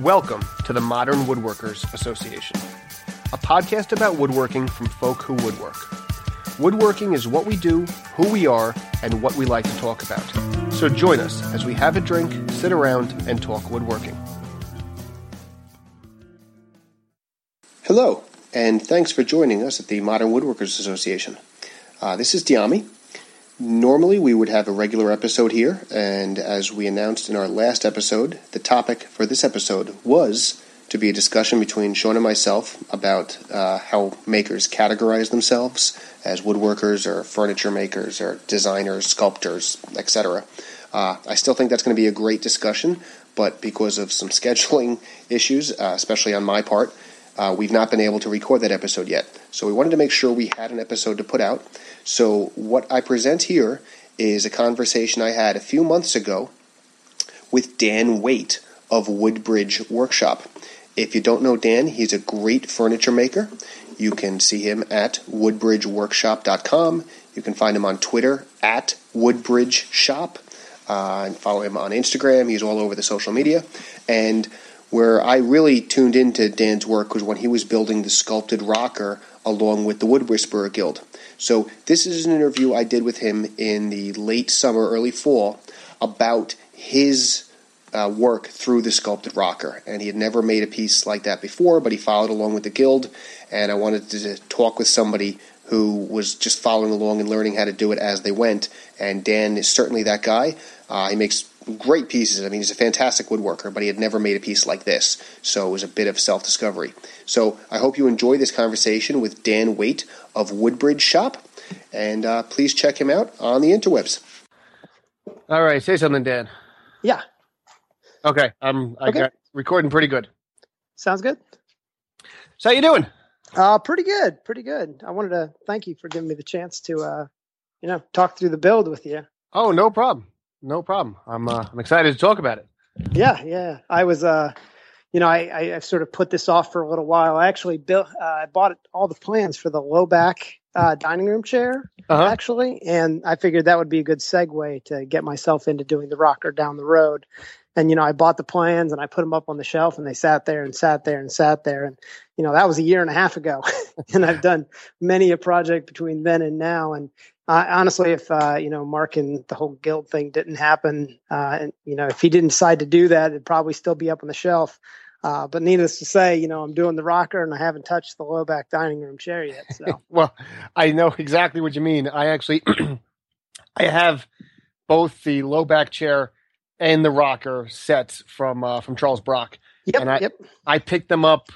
Welcome to the Modern Woodworkers Association, a podcast about woodworking from folk who woodwork. Woodworking is what we do, who we are, and what we like to talk about. So join us as we have a drink, sit around, and talk woodworking. Hello, and thanks for joining us at the Modern Woodworkers Association. Uh, this is Dyami. Normally, we would have a regular episode here, and as we announced in our last episode, the topic for this episode was to be a discussion between Sean and myself about uh, how makers categorize themselves as woodworkers or furniture makers or designers, sculptors, etc. Uh, I still think that's going to be a great discussion, but because of some scheduling issues, uh, especially on my part, uh, we've not been able to record that episode yet. So we wanted to make sure we had an episode to put out. So what I present here is a conversation I had a few months ago with Dan Waite of Woodbridge Workshop. If you don't know Dan, he's a great furniture maker. You can see him at woodbridgeworkshop.com. You can find him on Twitter at woodbridgeshop uh, and follow him on Instagram. He's all over the social media. And where I really tuned into Dan's work was when he was building the sculpted rocker along with the Wood Whisperer Guild. So this is an interview I did with him in the late summer, early fall about his uh, work through the sculpted rocker. And he had never made a piece like that before, but he followed along with the guild. And I wanted to talk with somebody who was just following along and learning how to do it as they went. And Dan is certainly that guy. Uh, he makes great pieces. I mean, he's a fantastic woodworker, but he had never made a piece like this. So it was a bit of self discovery. So I hope you enjoy this conversation with Dan Waite of Woodbridge Shop. And uh, please check him out on the interwebs. All right, say something, Dan. Yeah. Okay, I'm I Okay. got recording pretty good. Sounds good. So how you doing? Uh, pretty good. Pretty good. I wanted to thank you for giving me the chance to, uh, you know, talk through the build with you. Oh, no problem. No problem. I'm uh, I'm excited to talk about it. Yeah, yeah. I was, uh, you know, I, I, I sort of put this off for a little while. I actually built, uh, I bought all the plans for the low back uh, dining room chair, Uh-huh. actually, and I figured that would be a good segue to get myself into doing the rocker down the road. And you know, I bought the plans and I put them up on the shelf, and they sat there and sat there and sat there. And you know, that was a year and a half ago, and I've done many a project between then and now. And uh, honestly, if uh, you know Mark and the whole guild thing didn't happen, uh, and you know, if he didn't decide to do that, it'd probably still be up on the shelf. Uh, but needless to say, you know, I'm doing the rocker, and I haven't touched the low back dining room chair yet. So Well, I know exactly what you mean. I actually I have both the low back chair and the rocker sets from uh, from Charles Brock. yep, And I- yep, I picked them up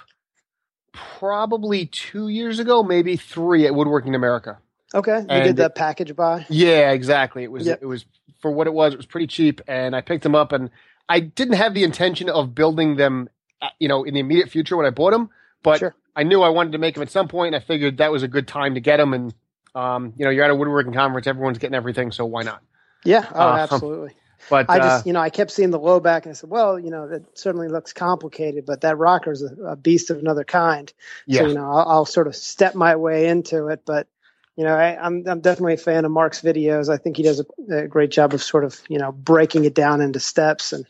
probably two years ago, maybe three at Woodworking America. Okay. You and did the package buy. Yeah, exactly. It was Yep. it was for what it was. It was pretty cheap, and I picked them up. And I didn't have the intention of building them, uh, you know, in the immediate future when I bought them. But Sure. I knew I wanted to make them at some point. And I figured that was a good time to get them. And um, you know, you're at a woodworking conference, everyone's getting everything, so why not? Yeah, oh, Uh, absolutely. But I uh, just, you know, I kept seeing the low back, and I said, well, you know, that certainly looks complicated, but that rocker's a, a beast of another kind. yeah, So, you know, I'll, I'll sort of step my way into it. But, you know, I, I'm I'm definitely a fan of Mark's videos. I think he does a, a great job of sort of, you know, breaking it down into steps. And,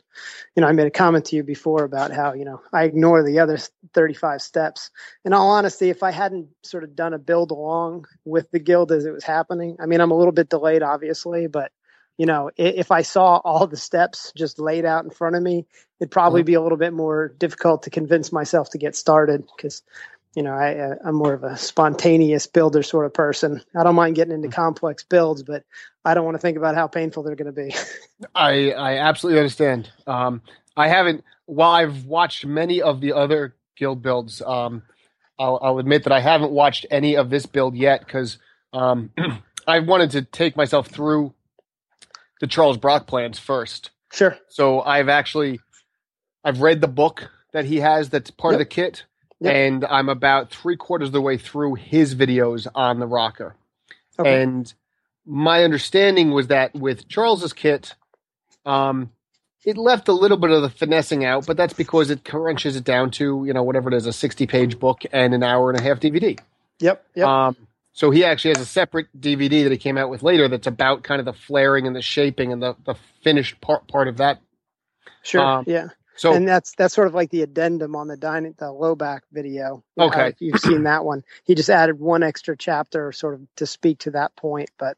you know, I made a comment to you before about how, you know, I ignore the other 35 steps. In all honesty, if I hadn't sort of done a build along with the guild as it was happening, I mean, I'm a little bit delayed, obviously, but you know, if I saw all the steps just laid out in front of me, it'd probably Mhm. be a little bit more difficult to convince myself to get started because, you know, I, uh, I'm more of a spontaneous builder sort of person. I don't mind getting into complex builds, but I don't want to think about how painful they're going to be. I I absolutely understand. Um, I haven't. While I've watched many of the other guild builds, um, I'll, I'll admit that I haven't watched any of this build yet because um, I wanted to take myself through the Charles Brock plans first. sure. So I've actually I've read the book that he has that's part of the kit, Yep. and I'm about three quarters of the way through his videos on the rocker. Okay. And my understanding was that with Charles's kit, um, it left a little bit of the finessing out, but that's because it crunches it down to you know whatever it is, a sixty-page book and an hour and a half DVD. yep. Yep. Um, so he actually has a separate DVD that he came out with later that's about kind of the flaring and the shaping and the, the finished part part of that. sure. um, yeah. So and that's that's sort of like the addendum on the dining the low back video. Okay. if you've seen that one, he just added one extra chapter, sort of to speak to that point, but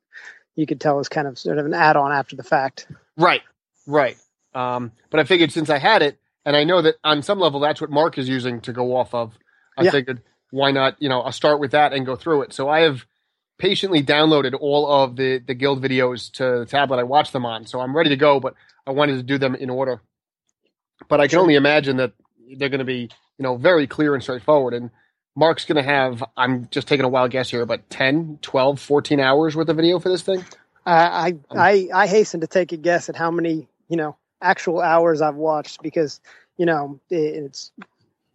you could tell it's kind of sort of an add-on after the fact. Right, right. Um, but I figured since I had it, and I know that on some level that's what Mark is using to go off of, I Yeah. figured why not? You know, I'll start with that and go through it. So I have patiently downloaded all of the the guild videos to the tablet I watch them on. So I'm ready to go, but I wanted to do them in order. But I can only imagine that they're going to be, you know, very clear and straightforward. And Mark's going to have, I'm just taking a wild guess here, but 10, 12, 14 hours worth of video for this thing? I I um, I, I hasten to take a guess at how many you know actual hours I've watched because you know it, it's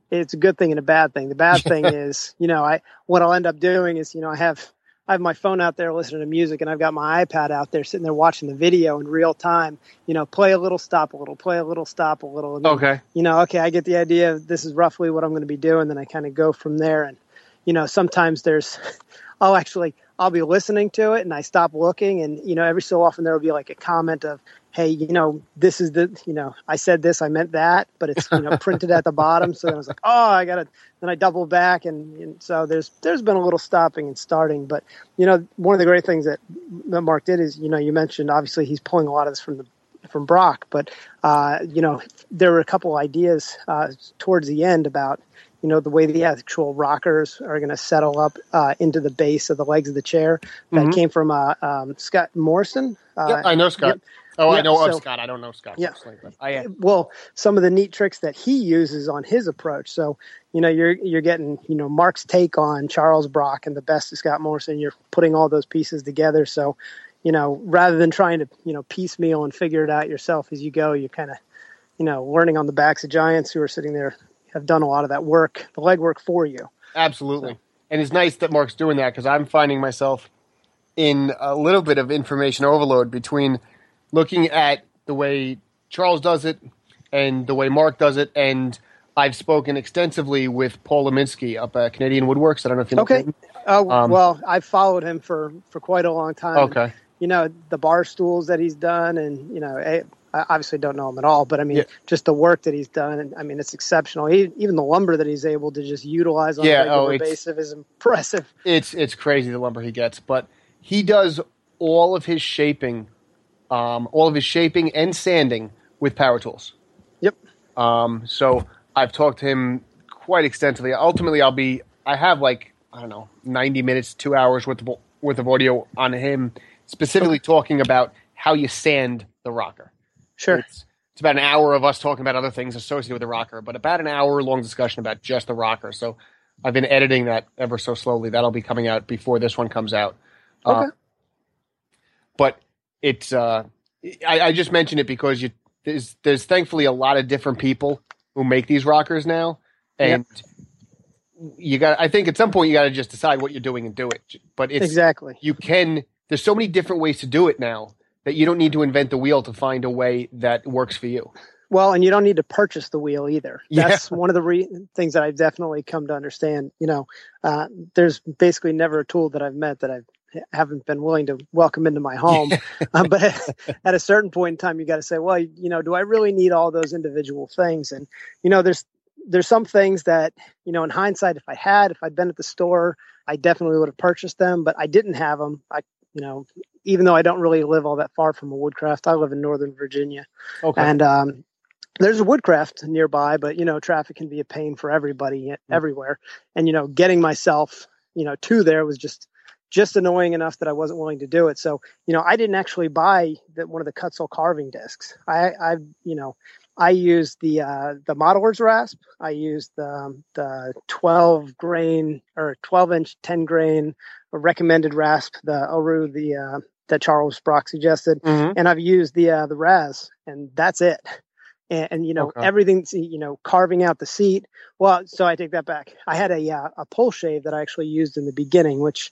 it's a good thing and a bad thing. The bad thing is you know I what I'll end up doing is you know I have I have my phone out there listening to music and I've got my iPad out there sitting there watching the video in real time. You know, play a little, stop a little, play a little, stop a little. And then, Okay. you know, okay, I get the idea. This is roughly what I'm going to be doing. Then I kind of go from there. And, you know, sometimes there's, I'll actually, I'll be listening to it and I stop looking. And, you know, every so often there will be like a comment of, hey, you know, this is the, you know, I said this, I meant that, but it's, you know, printed at the bottom. So then I was like, oh, I got to, then I double back. And, and so there's, there's been a little stopping and starting. But, you know, one of the great things that, that Mark did is, you know, you mentioned obviously he's pulling a lot of this from the, from Brock, but uh, you know there were a couple ideas uh, towards the end about you know the way the actual rockers are going to settle up uh, into the base of the legs of the chair that Mhm. came from uh, um, Scott Morrison. Uh, yeah, I know Scott. yep. Oh, I Yeah, know of Scott. I don't know Scott. Yeah. personally, but I, uh, well, some of the neat tricks that he uses on his approach. So, you know, you're you're getting, you know, Mark's take on Charles Brock and the best of Scott Morrison. You're putting all those pieces together. So, you know, rather than trying to, you know, piecemeal and figure it out yourself as you go, you're kind of, you know, learning on the backs of giants who are sitting there have done a lot of that work, the legwork for you. Absolutely. And it's nice that Mark's doing that because I'm finding myself in a little bit of information overload between looking at the way Charles does it and the way Mark does it. And I've spoken extensively with Paul Lemiski up at Canadian Woodworks. I don't know if you know Okay. him. Oh, Um, well, I've followed him for, for quite a long time. Okay. you know the bar stools that he's done and you know I obviously don't know him at all but i mean Yeah. just the work that he's done and i mean it's exceptional he, even the lumber that he's able to just utilize on Yeah, a regular oh, basis is impressive It's it's crazy the lumber he gets, but he does all of his shaping, um, all of his shaping and sanding with power tools. yep Um, so I've talked to him quite extensively. Ultimately, I'll be I have like I don't know ninety minutes, two hours worth of worth of audio on him, specifically talking about how you sand the rocker. sure It's, it's about an hour of us talking about other things associated with the rocker, but about an hour long discussion about just the rocker. So I've been editing that ever so slowly. That'll be coming out before this one comes out. Uh, Okay. but it's uh, I, I just mentioned it because you there's there's thankfully a lot of different people who make these rockers now, and you got. I think at some point you got to just decide what you're doing and do it. But it's exactly you can there's so many different ways to do it now that you don't need to invent the wheel to find a way that works for you well and you don't need to purchase the wheel either Yeah. that's one of the re- things that i've definitely come to understand you know uh, there's basically never a tool that i've met that i've haven't been willing to welcome into my home. Uh, but at a certain point in time you got to say well you know do i really need all those individual things? And you know there's there's some things that you know in hindsight if i had if i'd been at the store i definitely would have purchased them but i didn't have them i you know even though i don't really live all that far from a woodcraft i live in northern virginia. Okay. And um, there's a woodcraft nearby, but you know, traffic can be a pain for everybody everywhere. And you know, getting myself, you know, to there was just just annoying enough that I wasn't willing to do it. So, you know, I didn't actually buy the, one of the Kutzall carving discs. I, I, you know, I used the uh, the modeler's rasp. I used the um, the 12 grain or 12 inch 10 grain recommended rasp, the Auriou, the uh, that Charles Brock suggested Mhm. and I've used the uh, the RAS, and that's it. And, and you know Okay. everything's you know carving out the seat. Well, so I take that back. I had a uh, a pull shave that I actually used in the beginning, which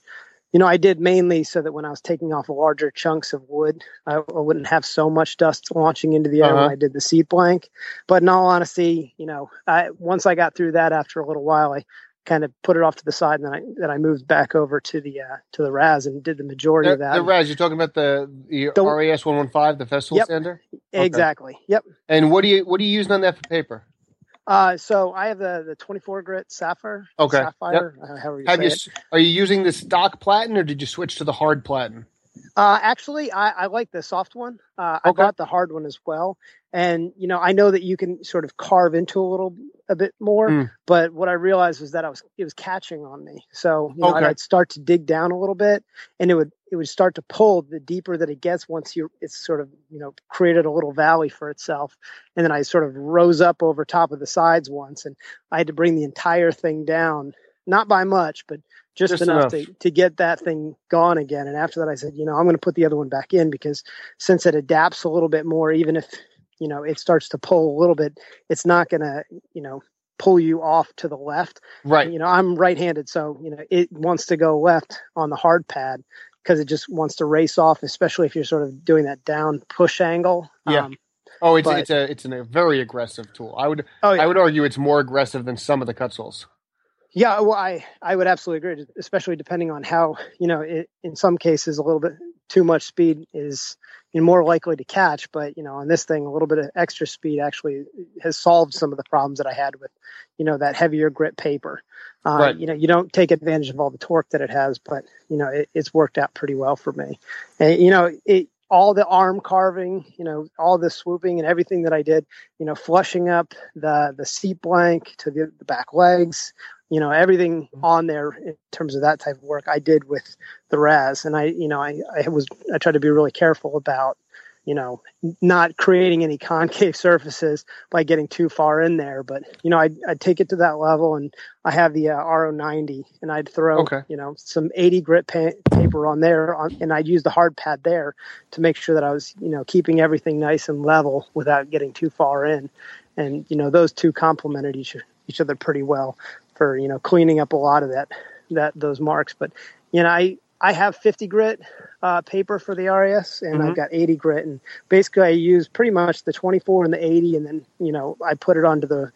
you know I did mainly so that when I was taking off larger chunks of wood, I, I wouldn't have so much dust launching into the air Uh-huh. when I did the seat blank. But in all honesty, you know, I once I got through that after a little while, I kind of put it off to the side, and then I then I moved back over to the uh, to the RAS and did the majority the, of that. The RAS, you're talking about the, the, The- RAS 115, the Festool Yep. sander? exactly. Yep. And what do you what are you using on that for paper? Uh, so I have the the 24 grit Saphir. Okay. Saphir. Uh, however you Have you it. are you using the stock platen or did you switch to the hard platen? Uh, actually, I, I like the soft one. Uh, I got the hard one as well. And, you know, I know that you can sort of carve into a little, a bit more, Mm. but what I realized was that I was, it was catching on me. So, you know, Okay. I'd start to dig down a little bit and it would, it would start to pull the deeper that it gets once you, it's sort of, you know, created a little valley for itself. And then I sort of rose up over top of the sides once and I had to bring the entire thing down, not by much, but just, Just enough, enough. To, to get that thing gone again. And after that, I said, you know, I'm going to put the other one back in because since it adapts a little bit more, even if, you know, it starts to pull a little bit, it's not going to, you know, pull you off to the left. Right. You know, I'm right handed. So, you know, it wants to go left on the hard pad because it just wants to race off, especially if you're sort of doing that down push angle. Yeah. Um, Oh, it's But- it's a it's a very aggressive tool. I would oh, yeah. I would argue it's more aggressive than some of the cut tools. Yeah, well, I, I would absolutely agree, especially depending on how, you know, it, in some cases, a little bit too much speed is you know, more likely to catch. But, you know, on this thing, a little bit of extra speed actually has solved some of the problems that I had with, you know, that heavier grit paper. Uh, Right. You know, you don't take advantage of all the torque that it has, but, you know, it, it's worked out pretty well for me. And, you know, it, all the arm carving, you know, all the swooping and everything that I did, you know, flushing up the, the seat blank to the, the back legs, you know everything mm-hmm. on there in terms of that type of work i did with the RAS. And i you know i i was i tried to be really careful about you know not creating any concave surfaces by getting too far in there but you know i'd, I'd take it to that level and i have the uh, RO 90 and i'd throw Okay. you know some 80 grit pa- paper on there on, and i'd use the hard pad there to make sure that i was you know keeping everything nice and level without getting too far in and you know those two complemented each each other pretty well for you know cleaning up a lot of that that those marks. But you know, I I have 50 grit uh, paper for the RAS, and Mhm. I've got 80 grit, and basically I use pretty much the 24 and the 80, and then you know I put it onto the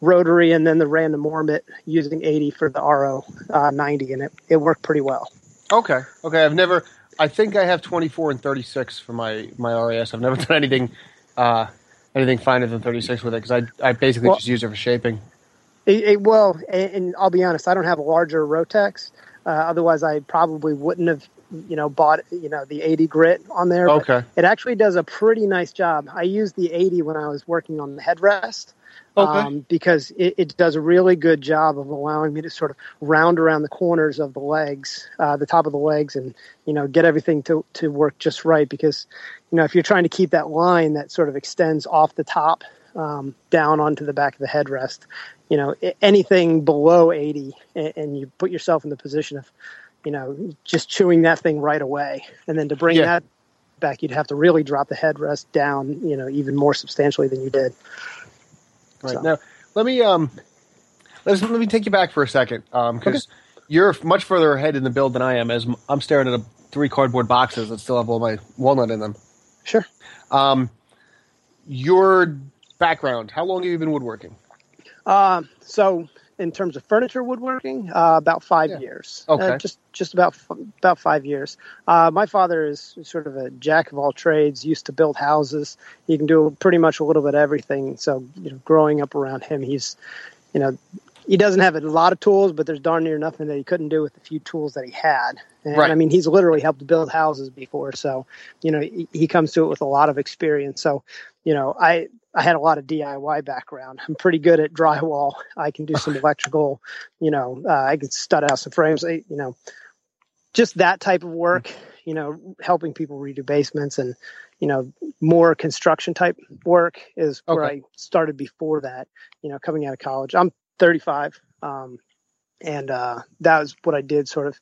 rotary and then the random orbit using 80 for the RO uh, 90, and it it worked pretty well. Okay. Okay. I've never. I think I have 24 and 36 for my my RAS. I've never done anything uh, anything finer than 36 with it because I I basically Well- just use it for shaping. It, it, well, and, and I'll be honest, I don't have a larger Rotex. Uh, otherwise, I probably wouldn't have, you know, bought you know the 80 grit on there. Okay. It actually does a pretty nice job. I used the 80 when I was working on the headrest. Okay. Um, because it, it does a really good job of allowing me to sort of round around the corners of the legs, uh, the top of the legs, and you know get everything to to work just right. Because you know if you're trying to keep that line that sort of extends off the top um, down onto the back of the headrest, you know anything below 80, and, and you put yourself in the position of you know just chewing that thing right away, and then to bring Yeah. that back, you'd have to really drop the headrest down, you know, even more substantially than you did. Right So- now, let me um, let's let me take you back for a second um, because you're much further ahead in the build than I am. As I'm staring at a, three cardboard boxes that still have all my walnut in them. Sure. Um, your background. How long have you been woodworking? Uh, so in terms of furniture woodworking, uh, about five Yeah. years. Okay. Uh, just just about about five years. Uh, my father is sort of a jack of all trades. Used to build houses. He can do pretty much a little bit of everything. So you know, growing up around him, he's you know. He doesn't have a lot of tools, but there's darn near nothing that he couldn't do with the few tools that he had. And Right. I mean, he's literally helped build houses before, so you know he, he comes to it with a lot of experience. So, you know, I I had a lot of DIY background. I'm pretty good at drywall. I can do some electrical. You know, uh, I can stud out some frames. I- You know, just that type of work. You know, helping people redo basements and you know more construction type work is where Okay. I started before that. You know, coming out of college, I'm 35, um, and uh, that was what I did. Sort of,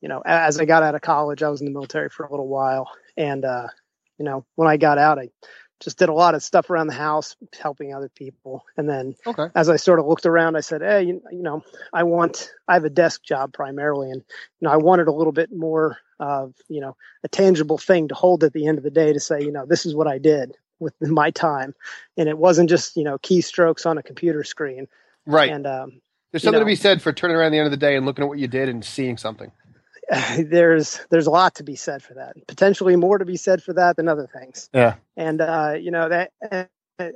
you know, as I got out of college, I was in the military for a little while, and uh, you know, when I got out, I just did a lot of stuff around the house, helping other people, and then Okay. as I sort of looked around, I said, "Hey, you, you know, I want. I have a desk job primarily, and you know, I wanted a little bit more of you know a tangible thing to hold at the end of the day to say, you know, this is what I did with my time, and it wasn't just you know keystrokes on a computer screen. Right. And um, There's something know, to be said for turning around at the end of the day and looking at what you did and seeing something. there's there's a lot to be said for that. Potentially more to be said for that than other things. Yeah. And uh, you know that uh,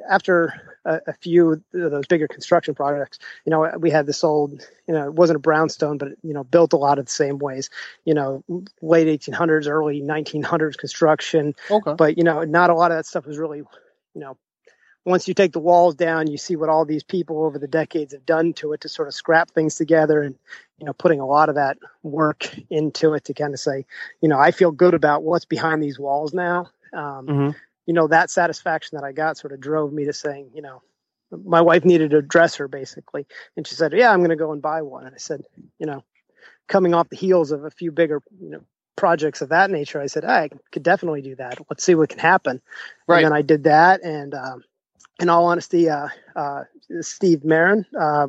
after a, a, few of those bigger construction projects, you know, we had this old, you know, it wasn't a brownstone, but you know, built a lot of the same ways. You know, late 1800s, early 1900s construction. Okay. But you know, not a lot of that stuff was really, you know, once you take the walls down, you see what all these people over the decades have done to it to sort of scrap things together and, you know, putting a lot of that work into it to kind of say, you know, I feel good about what's behind these walls now. Um, mm-hmm. You know, that satisfaction that I got sort of drove me to saying, you know, my wife needed a dresser basically. And she said, yeah, I'm going to go and buy one. And I said, you know, coming off the heels of a few bigger, you know, projects of that nature, I said, I could definitely do that. Let's see what can happen. Right. And then I did that. And, um, in all honesty, uh, uh, Steve Marin, uh,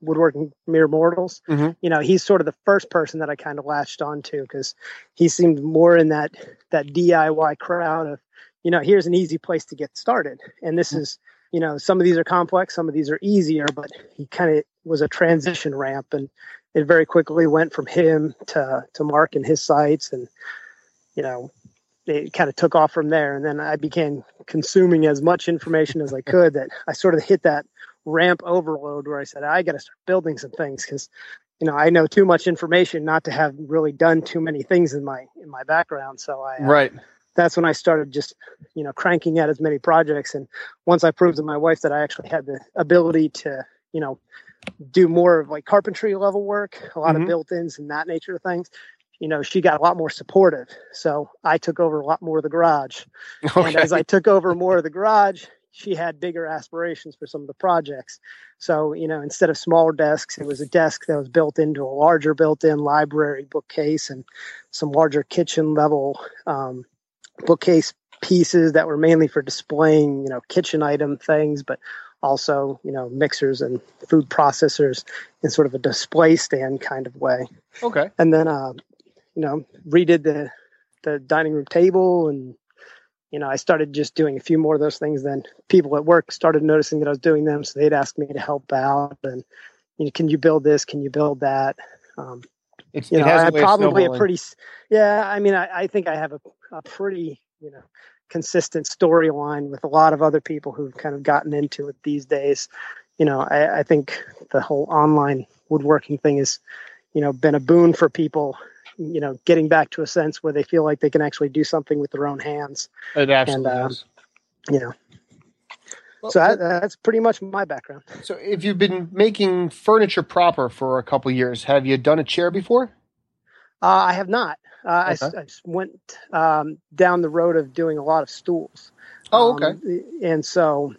woodworking mere mortals, mm-hmm. you know, he's sort of the first person that I kind of latched onto because he seemed more in that that DIY crowd of, you know, here's an easy place to get started, and this mm-hmm. is, you know, some of these are complex, some of these are easier, but he kind of was a transition ramp, and it very quickly went from him to to Mark and his sites, and you know, it kind of took off from there. And then I began consuming as much information as I could that I sort of hit that ramp overload where I said, I got to start building some things because, you know, I know too much information not to have really done too many things in my, in my background. So I, uh, right. That's when I started just, you know, cranking out as many projects. And once I proved to my wife that I actually had the ability to, you know, do more of like carpentry level work, a lot mm-hmm. of built-ins and that nature of things you know, she got a lot more supportive. So I took over a lot more of the garage. Okay. And as I took over more of the garage, she had bigger aspirations for some of the projects. So, you know, instead of smaller desks, it was a desk that was built into a larger built in library bookcase and some larger kitchen level um, bookcase pieces that were mainly for displaying, you know, kitchen item things, but also, you know, mixers and food processors in sort of a display stand kind of way. Okay. And then, uh, you know, redid the the dining room table and you know, I started just doing a few more of those things. Then people at work started noticing that I was doing them, so they'd ask me to help out. And you know, can you build this? Can you build that? Um, it's, you know, I probably a pretty, yeah. I mean, I, I think I have a, a pretty, you know, consistent storyline with a lot of other people who've kind of gotten into it these days. You know, I, I think the whole online woodworking thing has, you know, been a boon for people you know getting back to a sense where they feel like they can actually do something with their own hands. It absolutely and, uh, is. You know. Well, so that, that's pretty much my background. So, if you've been making furniture proper for a couple years, have you done a chair before? Uh, I have not. Uh, okay. I, I, went um, down the road of doing a lot of stools. Oh, okay. Um, and so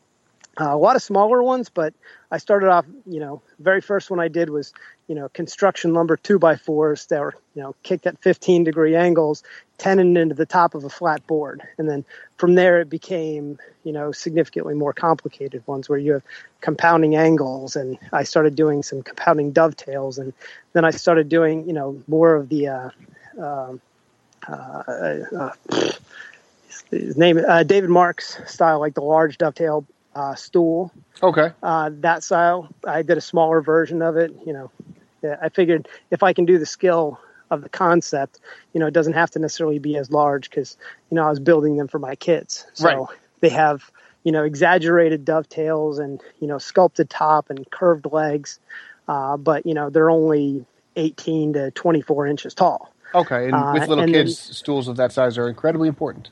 uh, a lot of smaller ones, but I started off, you know, very first one I did was, you know, construction lumber two by fours that were, you know, kicked at 15 degree angles, tenon into the top of a flat board. And then from there it became, you know, significantly more complicated ones where you have compounding angles. And I started doing some compounding dovetails. And then I started doing, you know, more of the, uh, um, uh, uh, his name, uh, David Marks style, like the large dovetail uh, stool. Okay. Uh, that style. I did a smaller version of it. You know, I figured if I can do the skill of the concept, you know, it doesn't have to necessarily be as large because, you know, I was building them for my kids. So right. they have, you know, exaggerated dovetails and, you know, sculpted top and curved legs. Uh, but, you know, they're only 18 to 24 inches tall. Okay. And with uh, little and kids, then, stools of that size are incredibly important.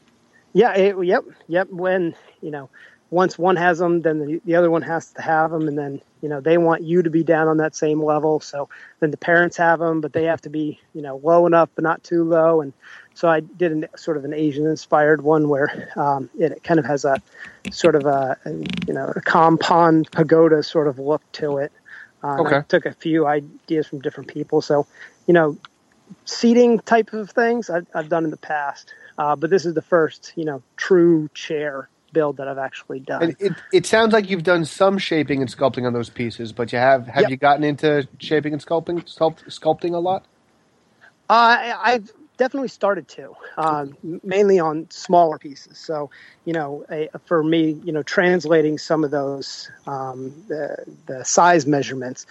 Yeah. It, yep. Yep. When, you know, once one has them, then the, the other one has to have them, and then you know they want you to be down on that same level. So then the parents have them, but they have to be you know low enough but not too low. And so I did an, sort of an Asian inspired one where um, it kind of has a sort of a, a you know a compound pagoda sort of look to it. Uh, okay. I took a few ideas from different people. So you know seating type of things I've, I've done in the past, uh, but this is the first you know true chair build that I've actually done. It, it, sounds like you've done some shaping and sculpting on those pieces, but you have have yep. you gotten into shaping and sculpting sculpt, sculpting a lot? Uh, I, have definitely started to, uh, mainly on smaller pieces. So, you know, a, for me, you know, translating some of those um, the, the size measurements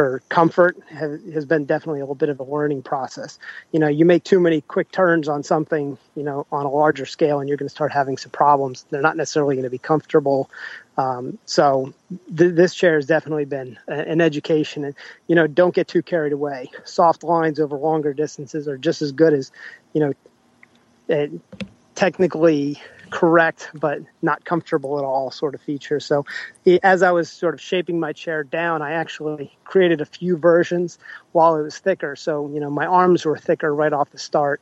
for comfort has been definitely a little bit of a learning process. You know, you make too many quick turns on something, you know, on a larger scale, and you're going to start having some problems. They're not necessarily going to be comfortable. Um, so th- this chair has definitely been a- an education, and you know, don't get too carried away. Soft lines over longer distances are just as good as, you know, it, technically correct but not comfortable at all sort of feature. So as I was sort of shaping my chair down, I actually created a few versions while it was thicker. So, you know, my arms were thicker right off the start.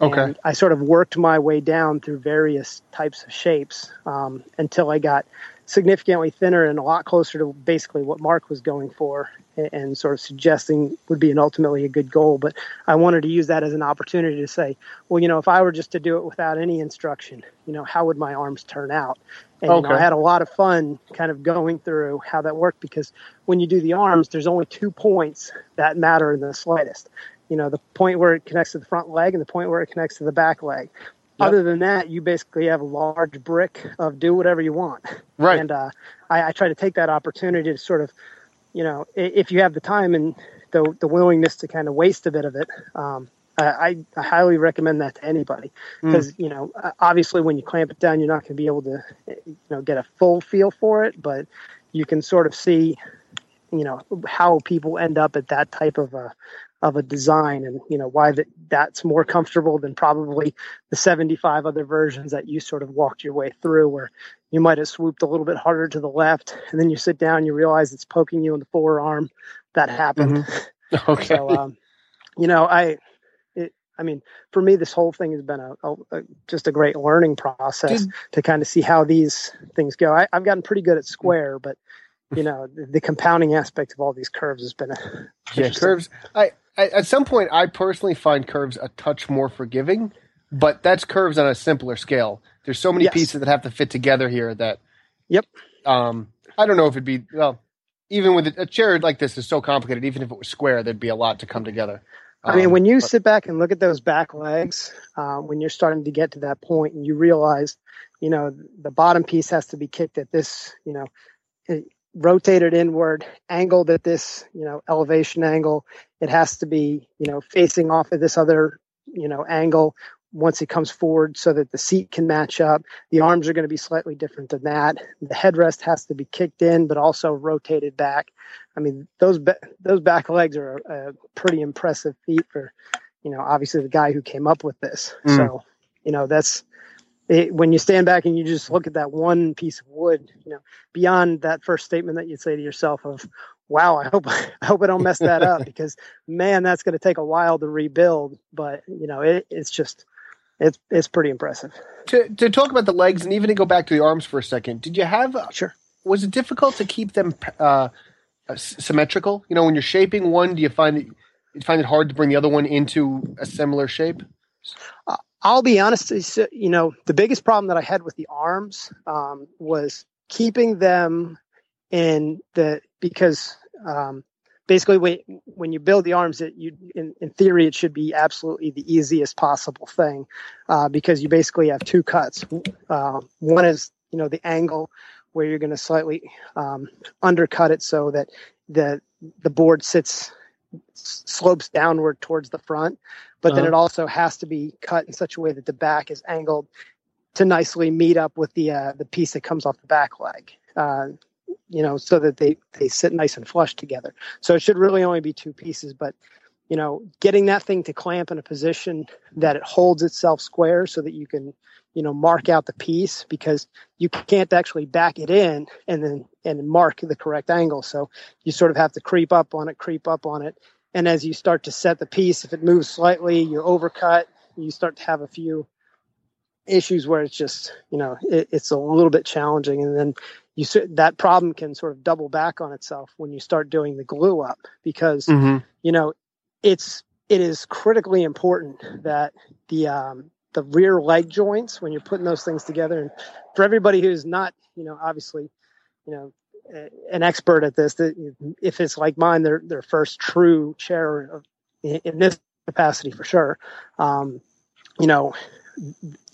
Okay. And I sort of worked my way down through various types of shapes um, until I got significantly thinner and a lot closer to basically what Mark was going for and, and, sort of suggesting would be an ultimately a good goal. But I wanted to use that as an opportunity to say, well, you know, if I were just to do it without any instruction, you know, how would my arms turn out? And okay. you know, I had a lot of fun kind of going through how that worked because when you do the arms, there's only two points that matter in the slightest. You know, the point where it connects to the front leg and the point where it connects to the back leg. Yep. Other than that, you basically have a large brick of do whatever you want. Right. And uh, I, I, try to take that opportunity to sort of, you know, if you have the time and the, the willingness to kind of waste a bit of it, um, I, I, highly recommend that to anybody because mm. you know obviously when you clamp it down you're not going to be able to you know get a full feel for it but you can sort of see you know how people end up at that type of a of a design and you know why that that's more comfortable than probably the 75 other versions that you sort of walked your way through where you might have swooped a little bit harder to the left and then you sit down you realize it's poking you in the forearm that happened mm-hmm. okay so um, you know i it, I mean, for me, this whole thing has been a, a, a just a great learning process Did, to kind of see how these things go. I, have gotten pretty good at square, but you know, the, the, compounding aspect of all these curves has been a yeah curves. I at some point, I personally find curves a touch more forgiving, but that's curves on a simpler scale. There's so many yes. pieces that have to fit together here that. Yep. Um, I don't know if it'd be well, even with a, a chair like this is so complicated. Even if it was square, there'd be a lot to come together. Um, I mean, when you but, sit back and look at those back legs, uh, when you're starting to get to that point, and you realize, you know, the bottom piece has to be kicked at this, you know, rotated inward, angled at this, you know, elevation angle. It has to be, you know, facing off of this other, you know, angle once it comes forward so that the seat can match up. The arms are going to be slightly different than that. The headrest has to be kicked in, but also rotated back. I mean, those ba- those back legs are a, pretty impressive feat for, you know, obviously the guy who came up with this. Mm. So, you know, that's it, when you stand back and you just look at that one piece of wood, you know, beyond that first statement that you say to yourself of, "Wow, I hope I hope I don't mess that up," because man, that's going to take a while to rebuild. But you know, it, it's just it's it's pretty impressive. To to talk about the legs and even to go back to the arms for a second, did you have uh, sure? Was it difficult to keep them uh, symmetrical? You know, when you're shaping one, do you find it you find it hard to bring the other one into a similar shape? Uh, I'll be honest, you know, the biggest problem that I had with the arms um, was keeping them in the because um, basically when, when you build the arms, it you in, in theory it should be absolutely the easiest possible thing uh, because you basically have two cuts. Uh, one is you know the angle where you're going to slightly um, undercut it so that the the board sits slopes downward towards the front, but uh-huh. then it also has to be cut in such a way that the back is angled to nicely meet up with the uh, the piece that comes off the back leg. Uh, you know, so that they they sit nice and flush together. So it should really only be two pieces, but you know, getting that thing to clamp in a position that it holds itself square so that you can, you know, mark out the piece because you can't actually back it in and then and mark the correct angle. So you sort of have to creep up on it, creep up on it. And as you start to set the piece, if it moves slightly, you overcut, you start to have a few issues where it's just, you know, it, it's a little bit challenging. And then you that problem can sort of double back on itself when you start doing the glue up because, mm-hmm. you know, it's it is critically important that the um, the rear leg joints when you're putting those things together. And for everybody who's not, you know, obviously, you know, an expert at this, that if it's like mine, their their first true chair in this capacity for sure. Um, you know,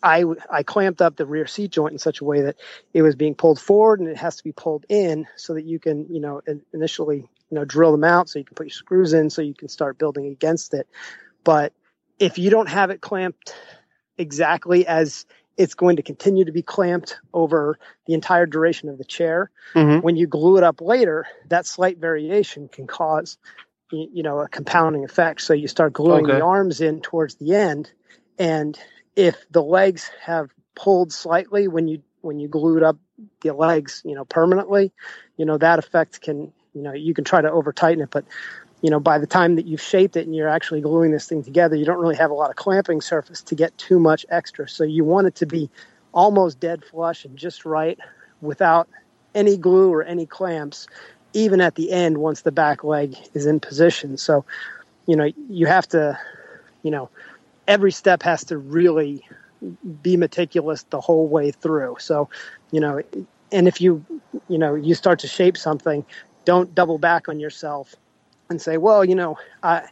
I I clamped up the rear seat joint in such a way that it was being pulled forward and it has to be pulled in so that you can, you know, initially you know drill them out so you can put your screws in so you can start building against it. But if you don't have it clamped exactly as it's going to continue to be clamped over the entire duration of the chair. Mhm. When you glue it up later, that slight variation can cause, you know, a compounding effect. So you start gluing Okay. the arms in towards the end, and if the legs have pulled slightly when you when you glued up the legs, you know, permanently, you know, that effect can, you know, you can try to over tighten it, but you know, by the time that you've shaped it and you're actually gluing this thing together, you don't really have a lot of clamping surface to get too much extra. So you want it to be almost dead flush and just right without any glue or any clamps, even at the end once the back leg is in position. So, you know, you have to, you know, every step has to really be meticulous the whole way through. So, you know, and if you, you know, you start to shape something, don't double back on yourself and say, well, you know, I,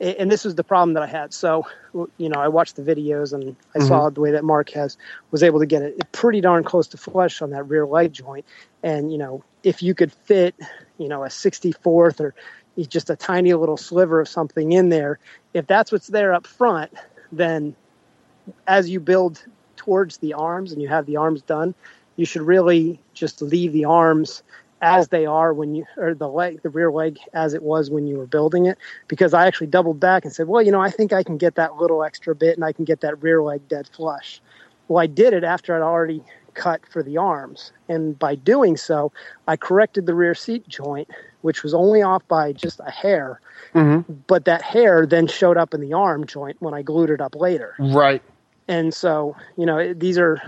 and this was the problem that I had. So, you know, I watched the videos and I saw mm-hmm. the way that Mark has was able to get it pretty darn close to flush on that rear leg joint. And, you know, if you could fit, you know, a 64th or just a tiny little sliver of something in there, if that's what's there up front, then as you build towards the arms and you have the arms done, you should really just leave the arms as they are when you or the leg the rear leg as it was when you were building it because I actually doubled back and said, "Well, you know, I think I can get that little extra bit and I can get that rear leg dead flush." Well, I did it after I'd already cut for the arms. And by doing so, I corrected the rear seat joint, which was only off by just a hair, Mm-hmm. but that hair then showed up in the arm joint when I glued it up later. Right. And so, you know, these are,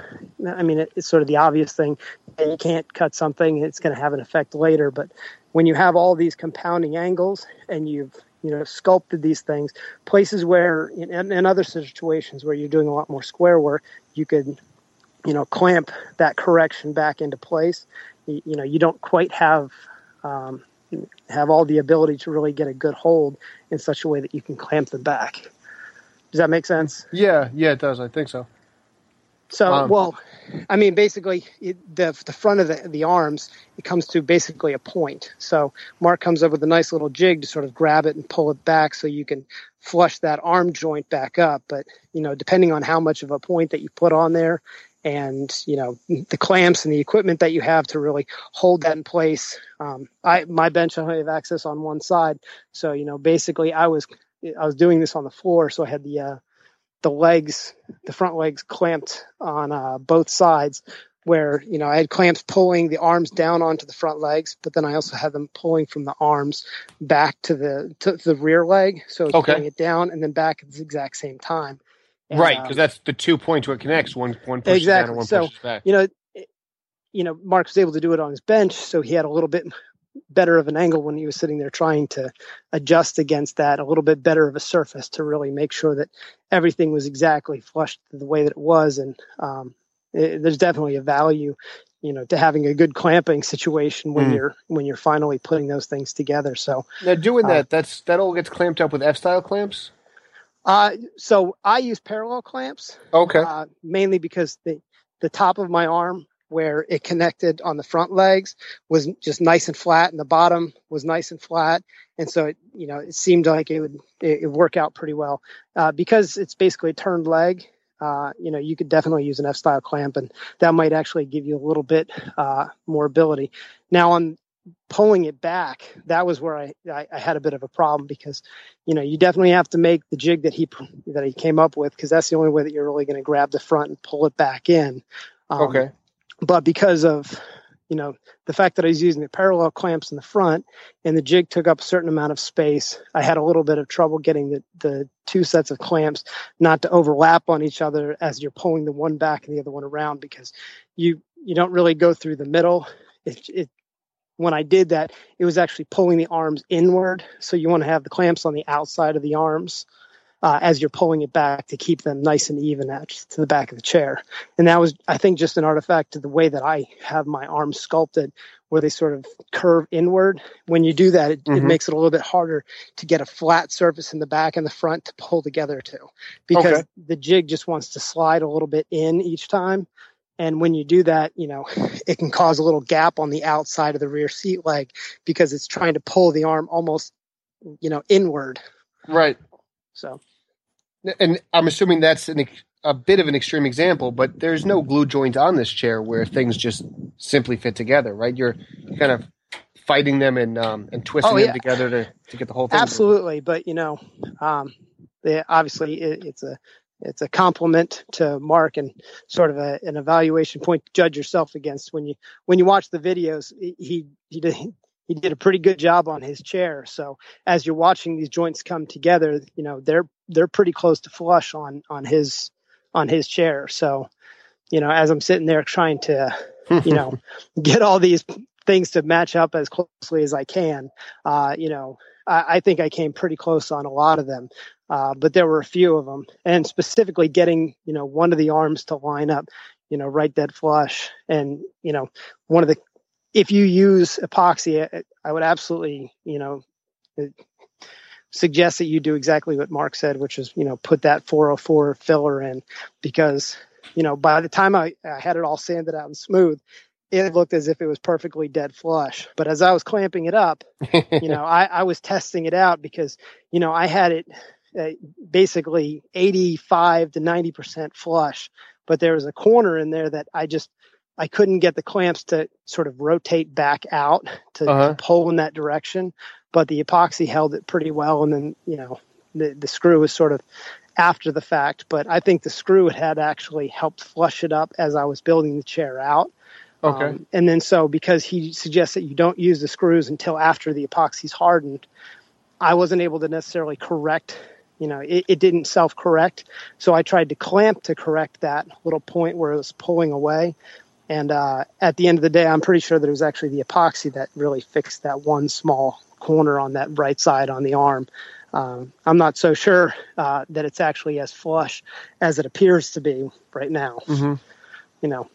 I mean, it's sort of the obvious thing. You can't cut something, it's going to have an effect later. But when you have all these compounding angles and you've, you know, sculpted these things, places where, in, in other situations where you're doing a lot more square work, you could, you know, clamp that correction back into place. You, you know, you don't quite have, um, have all the ability to really get a good hold in such a way that you can clamp them back. Does that make sense? Yeah. Yeah, it does. I think so. So, Um, well, I mean, basically, it, the the front of the the arms it comes to basically a point. So Mark comes up with a nice little jig to sort of grab it and pull it back, so you can flush that arm joint back up. But you know, depending on how much of a point that you put on there, and you know the clamps and the equipment that you have to really hold that in place. Um, I my bench only have access on one side, so you know, basically, I was I was doing this on the floor, so I had the uh, the legs, the front legs clamped on uh, both sides, where you know I had clamps pulling the arms down onto the front legs, but then I also had them pulling from the arms back to the to the rear leg, so it's Okay. pulling it down and then back at the exact same time. And, right, um, because that's the two points where it connects. One one pushes Exactly. down and one So, pushes back. you know, it- you know, Mark was able to do it on his bench, so he had a little bit better of an angle when he was sitting there trying to adjust against that, a little bit better of a surface to really make sure that everything was exactly flushed the way that it was. And um, it, there's definitely a value, you know, to having a good clamping situation when Mm. you're when you're finally putting those things together. So, Now doing uh, that, that's that all gets clamped up with F style clamps. uh, so I use parallel clamps. Okay. uh, mainly because the the top of my arm where it connected on the front legs was just nice and flat and the bottom was nice and flat. And so it you know it seemed like it would it, it work out pretty well. Uh, because it's basically a turned leg uh, you know you could definitely use an f style clamp and that might actually give you a little bit uh, more ability. Now on pulling it back that was where I, I i had a bit of a problem because you know you definitely have to make the jig that he that he came up with because that's the only way that you're really going to grab the front and pull it back in. Um, okay. But because of you know the fact that I was using the parallel clamps in the front and the jig took up a certain amount of space, I had a little bit of trouble getting the the two sets of clamps not to overlap on each other as you're pulling the one back and the other one around because you you don't really go through the middle. It, it when I did that, it was actually pulling the arms inward. So you want to have the clamps on the outside of the arms uh, as you're pulling it back to keep them nice and even at, to the back of the chair. And that was, I think, just an artifact of the way that I have my arms sculpted, where they sort of curve inward. When you do that, it, it Mhm. makes it a little bit harder to get a flat surface in the back and the front to pull together to, because Okay. the jig just wants to slide a little bit in each time. And when you do that, you know, it can cause a little gap on the outside of the rear seat leg because it's trying to pull the arm almost, you know, inward. Right. So, and I'm assuming that's an, a bit of an extreme example, but there's no glue joint on this chair where things just simply fit together, right? You're kind of fighting them and um, and twisting oh, yeah. them together to, to get the whole thing. Absolutely, but you know, um, they, obviously it, it's a it's a compliment to Mark and sort of a, an evaluation point to judge yourself against when you when you watch the videos. He he did he did a pretty good job on his chair. So as you're watching these joints come together, you know they're they're pretty close to flush on on his on his chair. So you know as I'm sitting there trying to you know get all these things to match up as closely as I can, uh, you know I, I think I came pretty close on a lot of them. Uh, but there were a few of them, and specifically getting you know one of the arms to line up, you know, right dead flush, and you know one of the if you use epoxy, I would absolutely you know suggest that you do exactly what Mark said, which is you know put that 404 filler in because you know by the time I, I had it all sanded out and smooth, it looked as if it was perfectly dead flush. But as I was clamping it up, you know, I, I was testing it out because, you know, I had it uh, basically 85 to 90% flush, but there was a corner in there that I just, I couldn't get the clamps to sort of rotate back out to, uh-huh. to pull in that direction. But the epoxy held it pretty well. And then, you know, the, the screw was sort of after the fact, but I think the screw had actually helped flush it up as I was building the chair out. Okay. Um, and then so because he suggests that you don't use the screws until after the epoxy's hardened, I wasn't able to necessarily correct. You know, it, it didn't self correct. So I tried to clamp to correct that little point where it was pulling away. And uh, at the end of the day, I'm pretty sure that it was actually the epoxy that really fixed that one small corner on that right side on the arm. Um, I'm not so sure uh, that it's actually as flush as it appears to be right now. Mm-hmm. You know,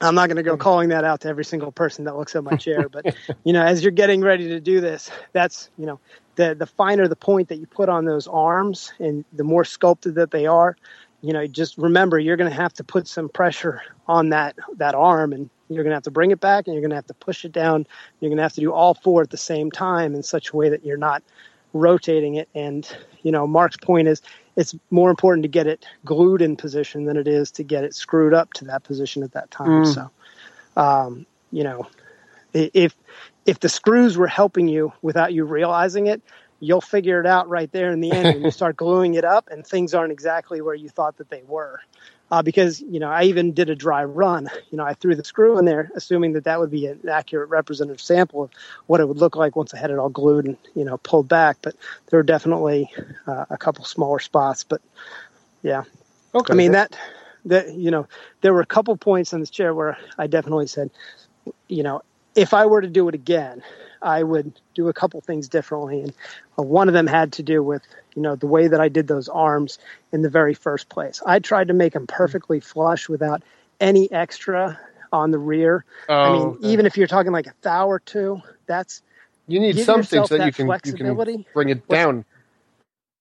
I'm not going to go calling that out to every single person that looks at my chair, but you know, as you're getting ready to do this, that's you know, the the finer the point that you put on those arms, and the more sculpted that they are, you know, just remember you're going to have to put some pressure on that that arm, and you're going to have to bring it back, and you're going to have to push it down. You're going to have to do all four at the same time in such a way that you're not rotating it. And you know, Mark's point is it's more important to get it glued in position than it is to get it screwed up to that position at that time. Mm. So, um, you know, if if the screws were helping you without you realizing it, you'll figure it out right there in the end when you start gluing it up and things aren't exactly where you thought that they were uh, because you know I even did a dry run. You know, I threw the screw in there, assuming that that would be an accurate representative sample of what it would look like once I had it all glued and you know pulled back. But there were definitely uh, a couple smaller spots. But yeah, okay. I mean that that you know there were a couple points in this chair where I definitely said, you know, if I were to do it again, I would do a couple things differently. And uh, one of them had to do with, you know, the way that I did those arms in the very first place. I tried to make them perfectly flush without any extra on the rear. Oh, I mean, okay. even if you're talking like a thou or two, that's you need something so that, you can you can bring it down, what's,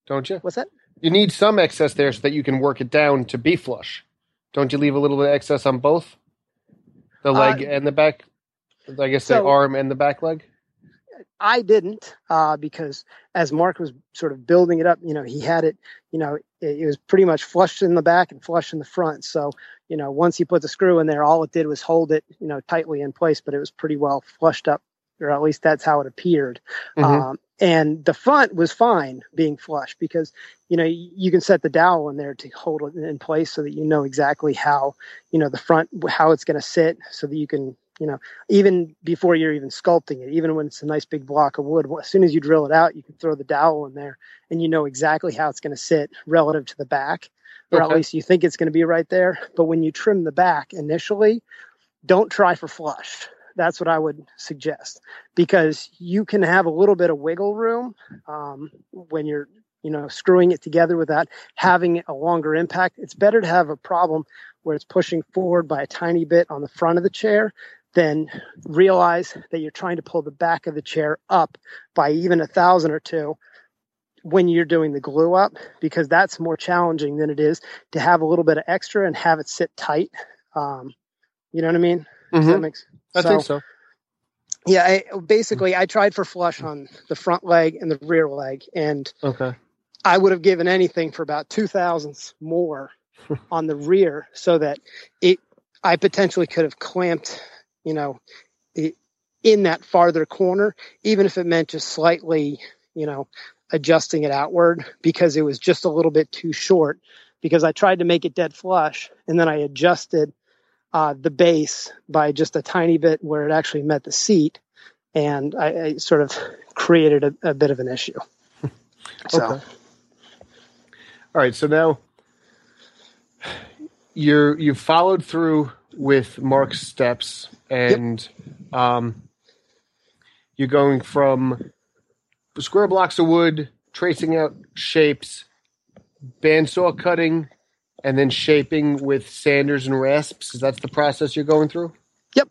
don't you? What's that? You need some excess there so that you can work it down to be flush. Don't you leave a little bit of excess on both the leg uh, and the back? I guess so, the arm and the back leg. I didn't uh, because as Mark was sort of building it up, you know, he had it, you know, it, it, was pretty much flushed in the back and flushed in the front. So, you know, once he put the screw in there, all it did was hold it, you know, tightly in place, but it was pretty well flushed up, or at least that's how it appeared. Mm-hmm. Um, and the front was fine being flush because, you know, you can set the dowel in there to hold it in place so that you know exactly how, you know, the front, how it's going to sit so that you can you know, even before you're even sculpting it, even when it's a nice big block of wood, as soon as you drill it out, you can throw the dowel in there and you know exactly how it's going to sit relative to the back, or okay. at least you think it's going to be right there. But when you trim the back initially, don't try for flush. That's what I would suggest because you can have a little bit of wiggle room um, when you're you know screwing it together without having a longer impact it's better to have a problem where it's pushing forward by a tiny bit on the front of the chair then realize that you're trying to pull the back of the chair up by even a thousand or two when you're doing the glue up because that's more challenging than it is to have a little bit of extra and have it sit tight. Um, You know what I mean? Mhm. that make s- I think so. Yeah, I, basically, I tried for flush on the front leg and the rear leg, and Okay. I would have given anything for about two thousandths more on the rear, so that it, I potentially could have clamped, you know, in that farther corner, even if it meant just slightly, you know, adjusting it outward because it was just a little bit too short. Because I tried to make it dead flush, and then I adjusted uh, the base by just a tiny bit where it actually met the seat, and I, I sort of created a, a bit of an issue. So. Okay. All right. So now you're you've followed through with Mark's steps, and um, you're going from square blocks of wood, tracing out shapes, bandsaw cutting, and then shaping with sanders and rasps. Is that the process you're going through? Yep.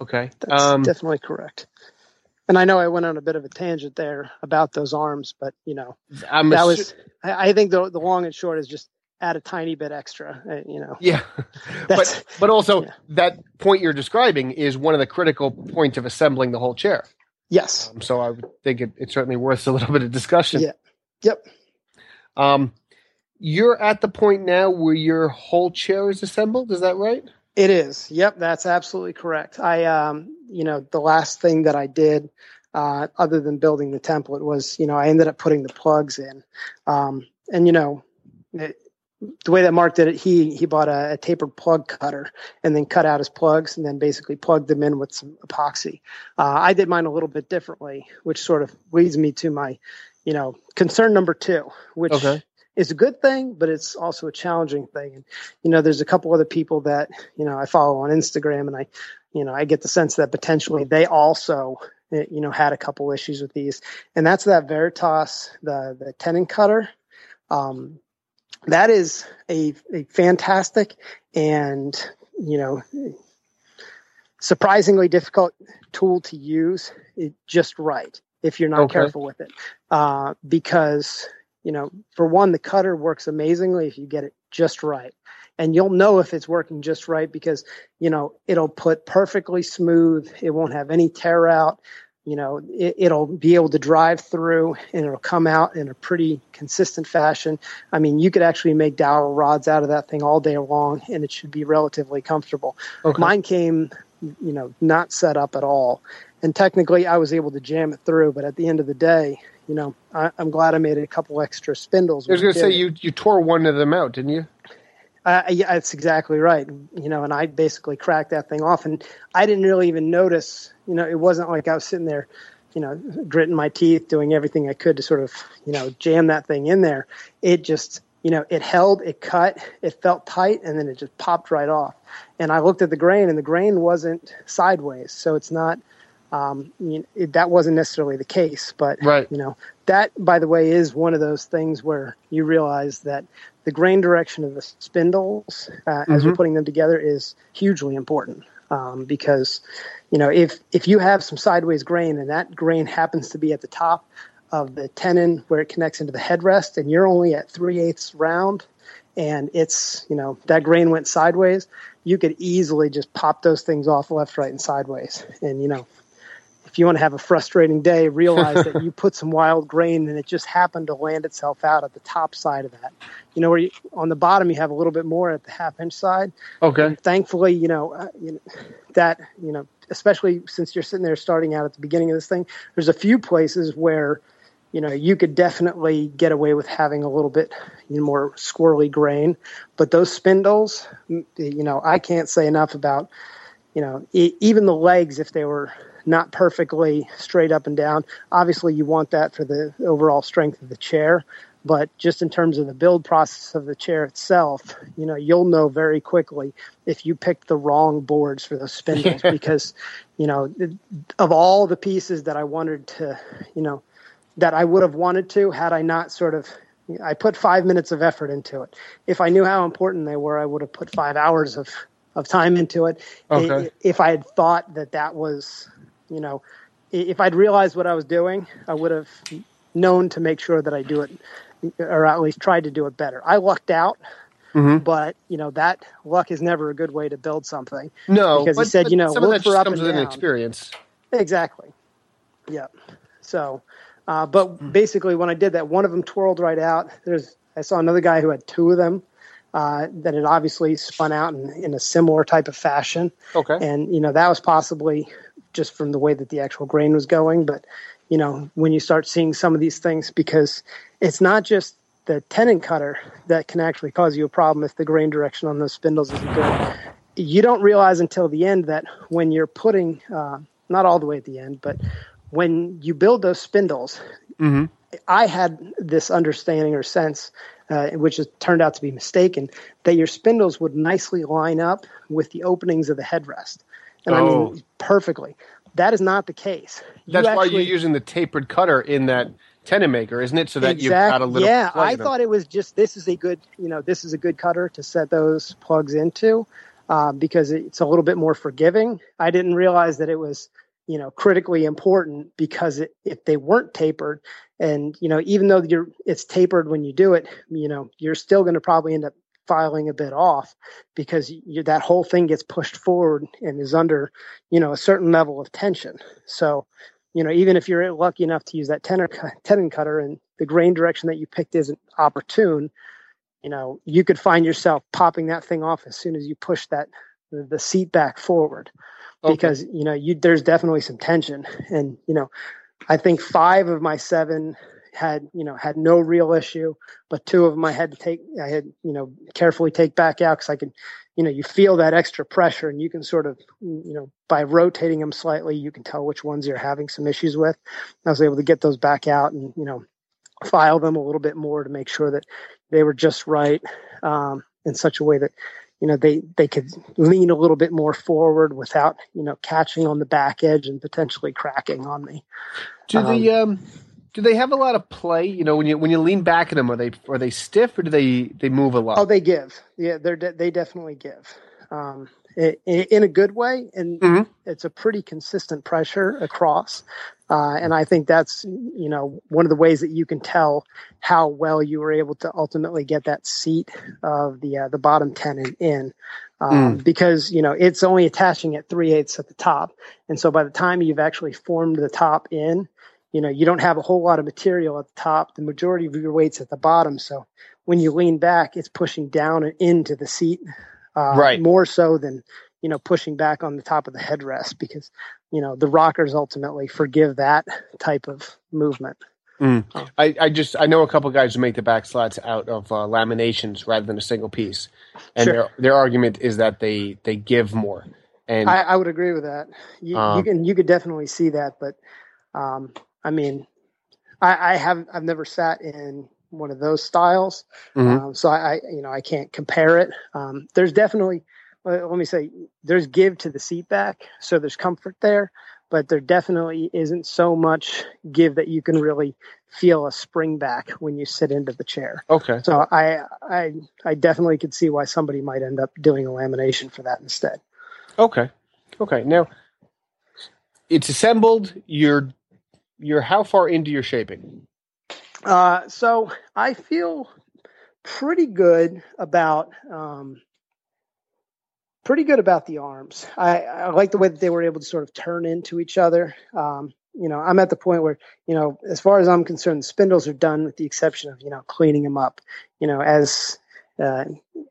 Okay. That's Um, definitely correct. And I know I went on a bit of a tangent there about those arms, but you know I'm that assu- was. I, I think the the long and short is just add a tiny bit extra. uh, You know, yeah. but but also yeah. that point you're describing is one of the critical points of assembling the whole chair. yes, Um, so I think it, it's certainly worth a little bit of discussion. Yeah. Yep. Um, you're at the point now where your whole chair is assembled. Is that right? it is. Yep, that's absolutely correct. I um, you know, the last thing that I did. Uh, other than building the template was, you know, I ended up putting the plugs in, um, and you know, it, the way that Mark did it, he he bought a, a tapered plug cutter and then cut out his plugs and then basically plugged them in with some epoxy. Uh, I did mine a little bit differently, which sort of leads me to my, you know, concern number two, which Okay. is a good thing, but it's also a challenging thing. And you know, there's a couple other people that you know I follow on Instagram, and I, you know, I get the sense that potentially they also eh, you know had a couple issues with these, and that's that Veritas the the tenon cutter. Um, that is a, a fantastic and you know surprisingly difficult tool to use it just right if you're not Okay. careful with it uh, because you know for one the cutter works amazingly if you get it just right and you'll know if it's working just right because you know it'll put perfectly smooth it won't have any tear out you know it, it'll be able to drive through and it'll come out in a pretty consistent fashion i mean you could actually make dowel rods out of that thing all day long and it should be relatively comfortable Okay. mine came you know not set up at all and technically i was able to jam it through but at the end of the day you know I, i'm glad i made a couple extra spindles I was going to say you you tore one of them out, didn't you? Uh, yeah, that's exactly right. You know, and I basically cracked that thing off, and I didn't really even notice. You know, it wasn't like I was sitting there, you know, gritting my teeth, doing everything I could to sort of, you know, jam that thing in there. It just, you know, it held, it cut, it felt tight, and then it just popped right off. And I looked at the grain, and the grain wasn't sideways, so it's not. Um, you know, it, that wasn't necessarily the case, but Right. you know, that by the way is one of those things where you realize that the grain direction of the spindles uh, as you're Mhm. putting them together is hugely important um, because you know if if you have some sideways grain and that grain happens to be at the top of the tenon where it connects into the headrest and you're only at three eighths round and it's you know that grain went sideways you could easily just pop those things off left right and sideways and you know if you want to have a frustrating day, realize that you put some wild grain and it just happened to land itself out at the top side of that. You know, where you, on the bottom you have a little bit more at the half inch side. Okay. Thankfully, you know, uh, you know that you know, especially since you're sitting there starting out at the beginning of this thing, there's a few places where you know you could definitely get away with having a little bit you know, more squirrely grain, but those spindles, you know, I can't say enough about you know, e- even the legs, if they were not perfectly straight up and down, obviously you want that for the overall strength of the chair. But just in terms of the build process of the chair itself, you know, you'll know very quickly if you picked the wrong boards for those spindles because, you know, of all the pieces that I wanted to, you know, that I would have wanted to had I not sort of I put five minutes of effort into it. If I knew how important they were, I would have put five hours of, of time into it. Okay. If I had thought that that was, you know, if I'd realized what I was doing, I would have known to make sure that I do it, or at least tried to do it better. I lucked out Mhm. But you know that luck is never a good way to build something. No, Because he said, you know, look for up comes and with an experience. Exactly. Yeah. So, uh, but basically, when I did that, one of them twirled right out. There's I saw another guy who had two of them uh, that had obviously spun out in, in a similar type of fashion, Okay. and you know that was possibly just from the way that the actual grain was going. But you know, when you start seeing some of these things, because it's not just the tenon cutter that can actually cause you a problem if the grain direction on those spindles isn't good. You don't realize until the end that when you're putting, uh, not all the way at the end, but when you build those spindles, hmm I had this understanding or sense, uh, which has turned out to be mistaken, that your spindles would nicely line up with the openings of the headrest. And I Oh. mean, perfectly. That is not the case. You That's why actually- you're using the tapered cutter in that tenon maker, isn't it? So that you've got a little. Yeah, I them. thought it was just this is a good, you know, this is a good cutter to set those plugs into uh, because it's a little bit more forgiving. I didn't realize that it was, you know, critically important because it, if they weren't tapered, and you know, even though you're it's tapered when you do it, you know, you're still going to probably end up filing a bit off because you, that whole thing gets pushed forward and is under, you know, a certain level of tension. So you know, even if you're lucky enough to use that tenon, tenon cutter and the grain direction that you picked isn't opportune, you know, you could find yourself popping that thing off as soon as you push that the, the seat back forward Okay. because you know you there's definitely some tension and you know I think five of my seven had you know had no real issue, but two of them I had to take I had you know carefully take back out because I could you know you feel that extra pressure and you can sort of you know by rotating them slightly you can tell which ones you're having some issues with. I was able to get those back out and you know file them a little bit more to make sure that they were just right um, in such a way that you know they they could lean a little bit more forward without you know catching on the back edge and potentially cracking on me. Do the um, do they have a lot of play? You know, when you when you lean back at them, are they are they stiff or do they they move a lot? Oh, they give. Yeah, they're de- they definitely give. Um, in a good way, and Mhm. it's a pretty consistent pressure across. Uh, and I think that's you know one of the ways that you can tell how well you were able to ultimately get that seat of the uh, the bottom tenon in, um, because you know it's only attaching at three eighths at the top, and so by the time you've actually formed the top in, you know you don't have a whole lot of material at the top. The majority of your weight's at the bottom, so when you lean back, it's pushing down and into the seat, uh, Right. More so than you know pushing back on the top of the headrest because you know the rockers ultimately forgive that type of movement. I, I just I know a couple guys who make the back slats out of uh, laminations rather than a single piece, and Sure. their their argument is that they they give more. And I, I would agree with that. You, Um, you can you could definitely see that, but um, I mean, I, I have I've never sat in one of those styles, Mhm. um, so I, I you know I can't compare it. Um, there's definitely let me say there's give to the seat back, so there's comfort there, but there definitely isn't so much give that you can really feel a spring back when you sit into the chair. okay, So I I I definitely could see why somebody might end up doing a lamination for that instead. okay, okay. Now it's assembled. You're you're how far into your shaping? Uh, so I feel pretty good about um, pretty good about the arms. I, I like the way that they were able to sort of turn into each other. Um, you know, I'm at the point where you know, as far as I'm concerned, the spindles are done, with the exception of you know cleaning them up. You know, as uh,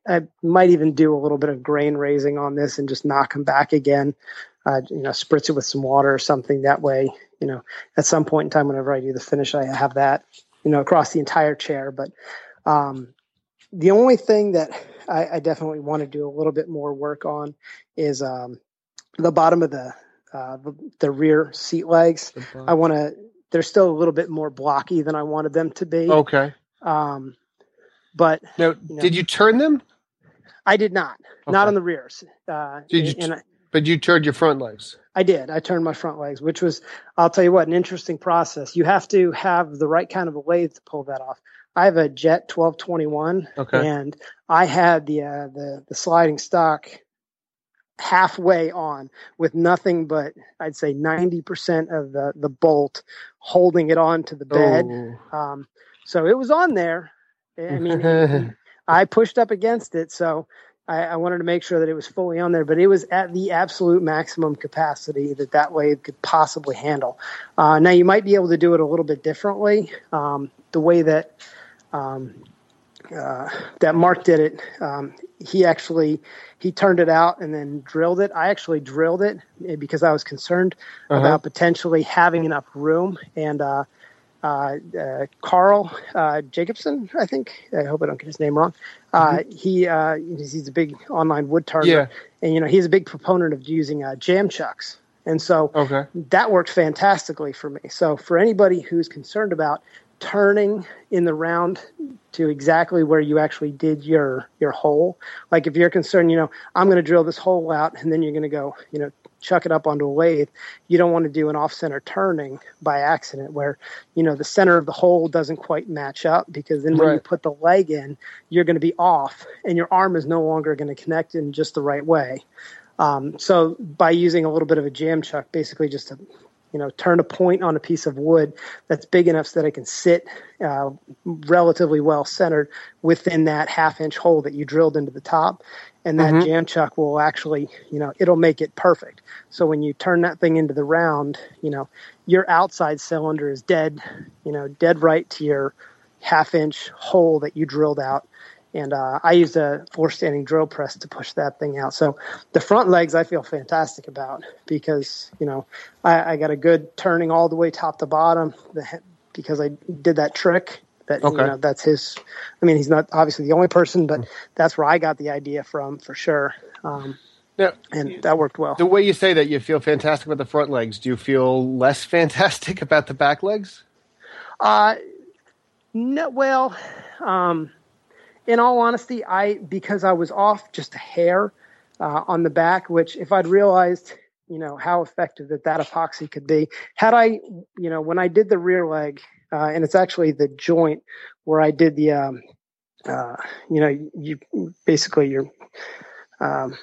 I might even do a little bit of grain raising on this and just knock them back again. Uh, you know, spritz it with some water or something. That way, you know, at some point in time, whenever I do the finish, I have that, you know, across the entire chair. But um, the only thing that I, I definitely want to do a little bit more work on is um, the bottom of the, uh, the the rear seat legs. I want to. They're still a little bit more blocky than I wanted them to be. Okay. Um, but Now, know. did you turn them? I did not. Not on the rears. Uh, Did you and I, But you turned your front legs. I did. I turned my front legs, which was, I'll tell you what, an interesting process. You have to have the right kind of a lathe to pull that off. I have a Jet 1221, Okay. and I had the uh, the the sliding stock halfway on with nothing but I'd say 90% of the the bolt holding it on to the bed. Oh. Um, so it was on there. I mean, I pushed up against it, so I, I, wanted to make sure that it was fully on there. But it was at the absolute maximum capacity that that lathe could possibly handle. Uh, now you might be able to do it a little bit differently. Um, the way that um, uh, that Mark did it, um, he actually he turned it out and then drilled it. I actually drilled it eh, because I was concerned uh-huh. about potentially having enough room. And uh, uh, uh, Carl uh, Jacobson, I think. I hope I don't get his name wrong. Uh, mm-hmm. He he's a big online wood turner, yeah. and you know he's a big proponent of using jam chucks. And so okay. that worked fantastically for me. So for anybody who's concerned about turning in the round to exactly where you actually did your your hole. Like if you're concerned, you know, I'm going to drill this hole out and then you're going to go, you know, chuck it up onto a lathe. You don't want to do an off center turning by accident where, you know, the center of the hole doesn't quite match up because then when right. you put the leg in, you're going to be off and your arm is no longer going to connect in just the right way. Um, so by using a little bit of a jam chuck, basically just to you know, turn a point on a piece of wood that's big enough so that it can sit uh, relatively well centered within that half inch hole that you drilled into the top. And that mm-hmm. jam chuck will actually, you know, it'll make it perfect. So when you turn that thing into the round, you know, your outside cylinder is dead, you know, dead right to your half inch hole that you drilled out and uh, I used a four standing drill press to push that thing out. So the front legs I feel fantastic about because you know I, I got a good turning all the way top to bottom the, because I did that trick. That okay. you know that's his. I mean, he's not obviously the only person, but that's where I got the idea from for sure. Um, now, and that worked well. The way you say that you feel fantastic about the front legs, do you feel less fantastic about the back legs? Uh, no. Well, um, in all honesty, I because I was off just a hair uh, on the back, which if I'd realized, you know, how effective that that epoxy could be, had I, you know, when I did the rear leg, uh, and it's actually the joint where I did the, um, uh, you know, you basically you're. Um,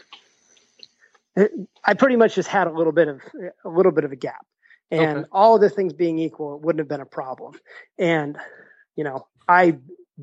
I pretty much just had a little bit of a little bit of a gap, and okay. all of the things being equal, it wouldn't have been a problem. And you know, I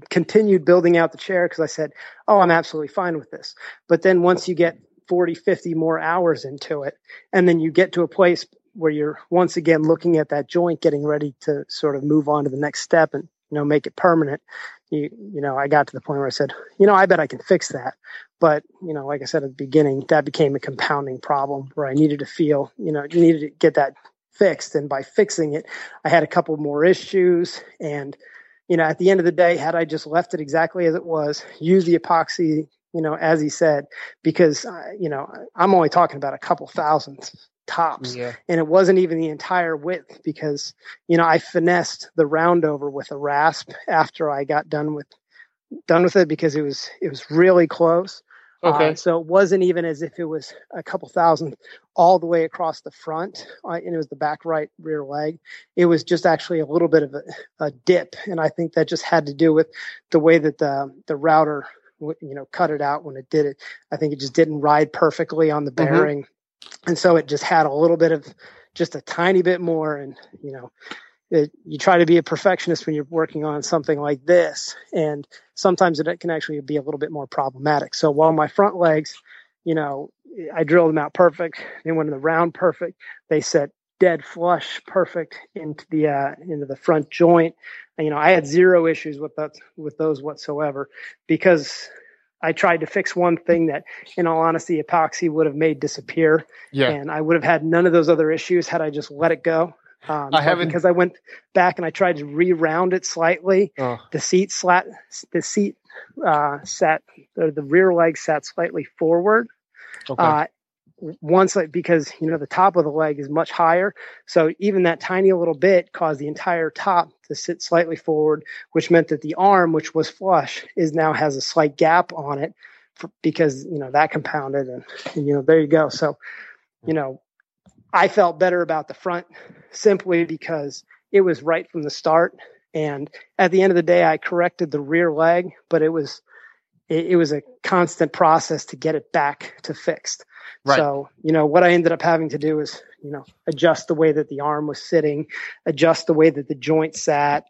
continued building out the chair because I said, oh, I'm absolutely fine with this. But then once you get 40, 50 more hours into it, and then you get to a place where you're once again looking at that joint, getting ready to sort of move on to the next step and, you know, make it permanent. You, you know, I got to the point where I said, you know, I bet I can fix that. But, you know, like I said at the beginning, that became a compounding problem where I needed to feel, you know, needed to get that fixed. And by fixing it, I had a couple more issues and, you know, at the end of the day, had I just left it exactly as it was, use the epoxy, you know, as he said, because, uh, you know, I'm only talking about a couple thousand tops yeah. and it wasn't even the entire width because, you know, I finessed the round over with a rasp after I got done with, done with it because it was, it was really close. Okay. Uh, so it wasn't even as if it was a couple thousand all the way across the front, uh, and it was the back right rear leg. It was just actually a little bit of a, a, dip, and I think that just had to do with the way that the the router, you know, cut it out when it did it. I think it just didn't ride perfectly on the mm-hmm. bearing, mm-hmm. And so it just had a little bit of just a tiny bit more, and you know, it, you try to be a perfectionist when you're working on something like this, and sometimes it can actually be a little bit more problematic. So while my front legs, you know, I drilled them out perfect, they went in the round perfect. They set dead flush perfect into the uh, into the front joint. And, you know, I had zero issues with that with those whatsoever because I tried to fix one thing that, in all honesty, epoxy would have made disappear. Yeah. And I would have had none of those other issues had I just let it go. Um, I haven't because I went back and I tried to re-round it slightly. Oh. The seat slat, the seat uh, sat, the, the, rear leg sat slightly forward. Okay. Uh, once, because you know the top of the leg is much higher, so even that tiny little bit caused the entire top to sit slightly forward, which meant that the arm, which was flush, is now has a slight gap on it for, because you know that compounded, and, and you know there you go. So, you know, I felt better about the front simply because it was right from the start. And at the end of the day, I corrected the rear leg, but it was, it was a constant process to get it back to fixed. Right. So, you know, what I ended up having to do is, you know, adjust the way that the arm was sitting, adjust the way that the joint sat.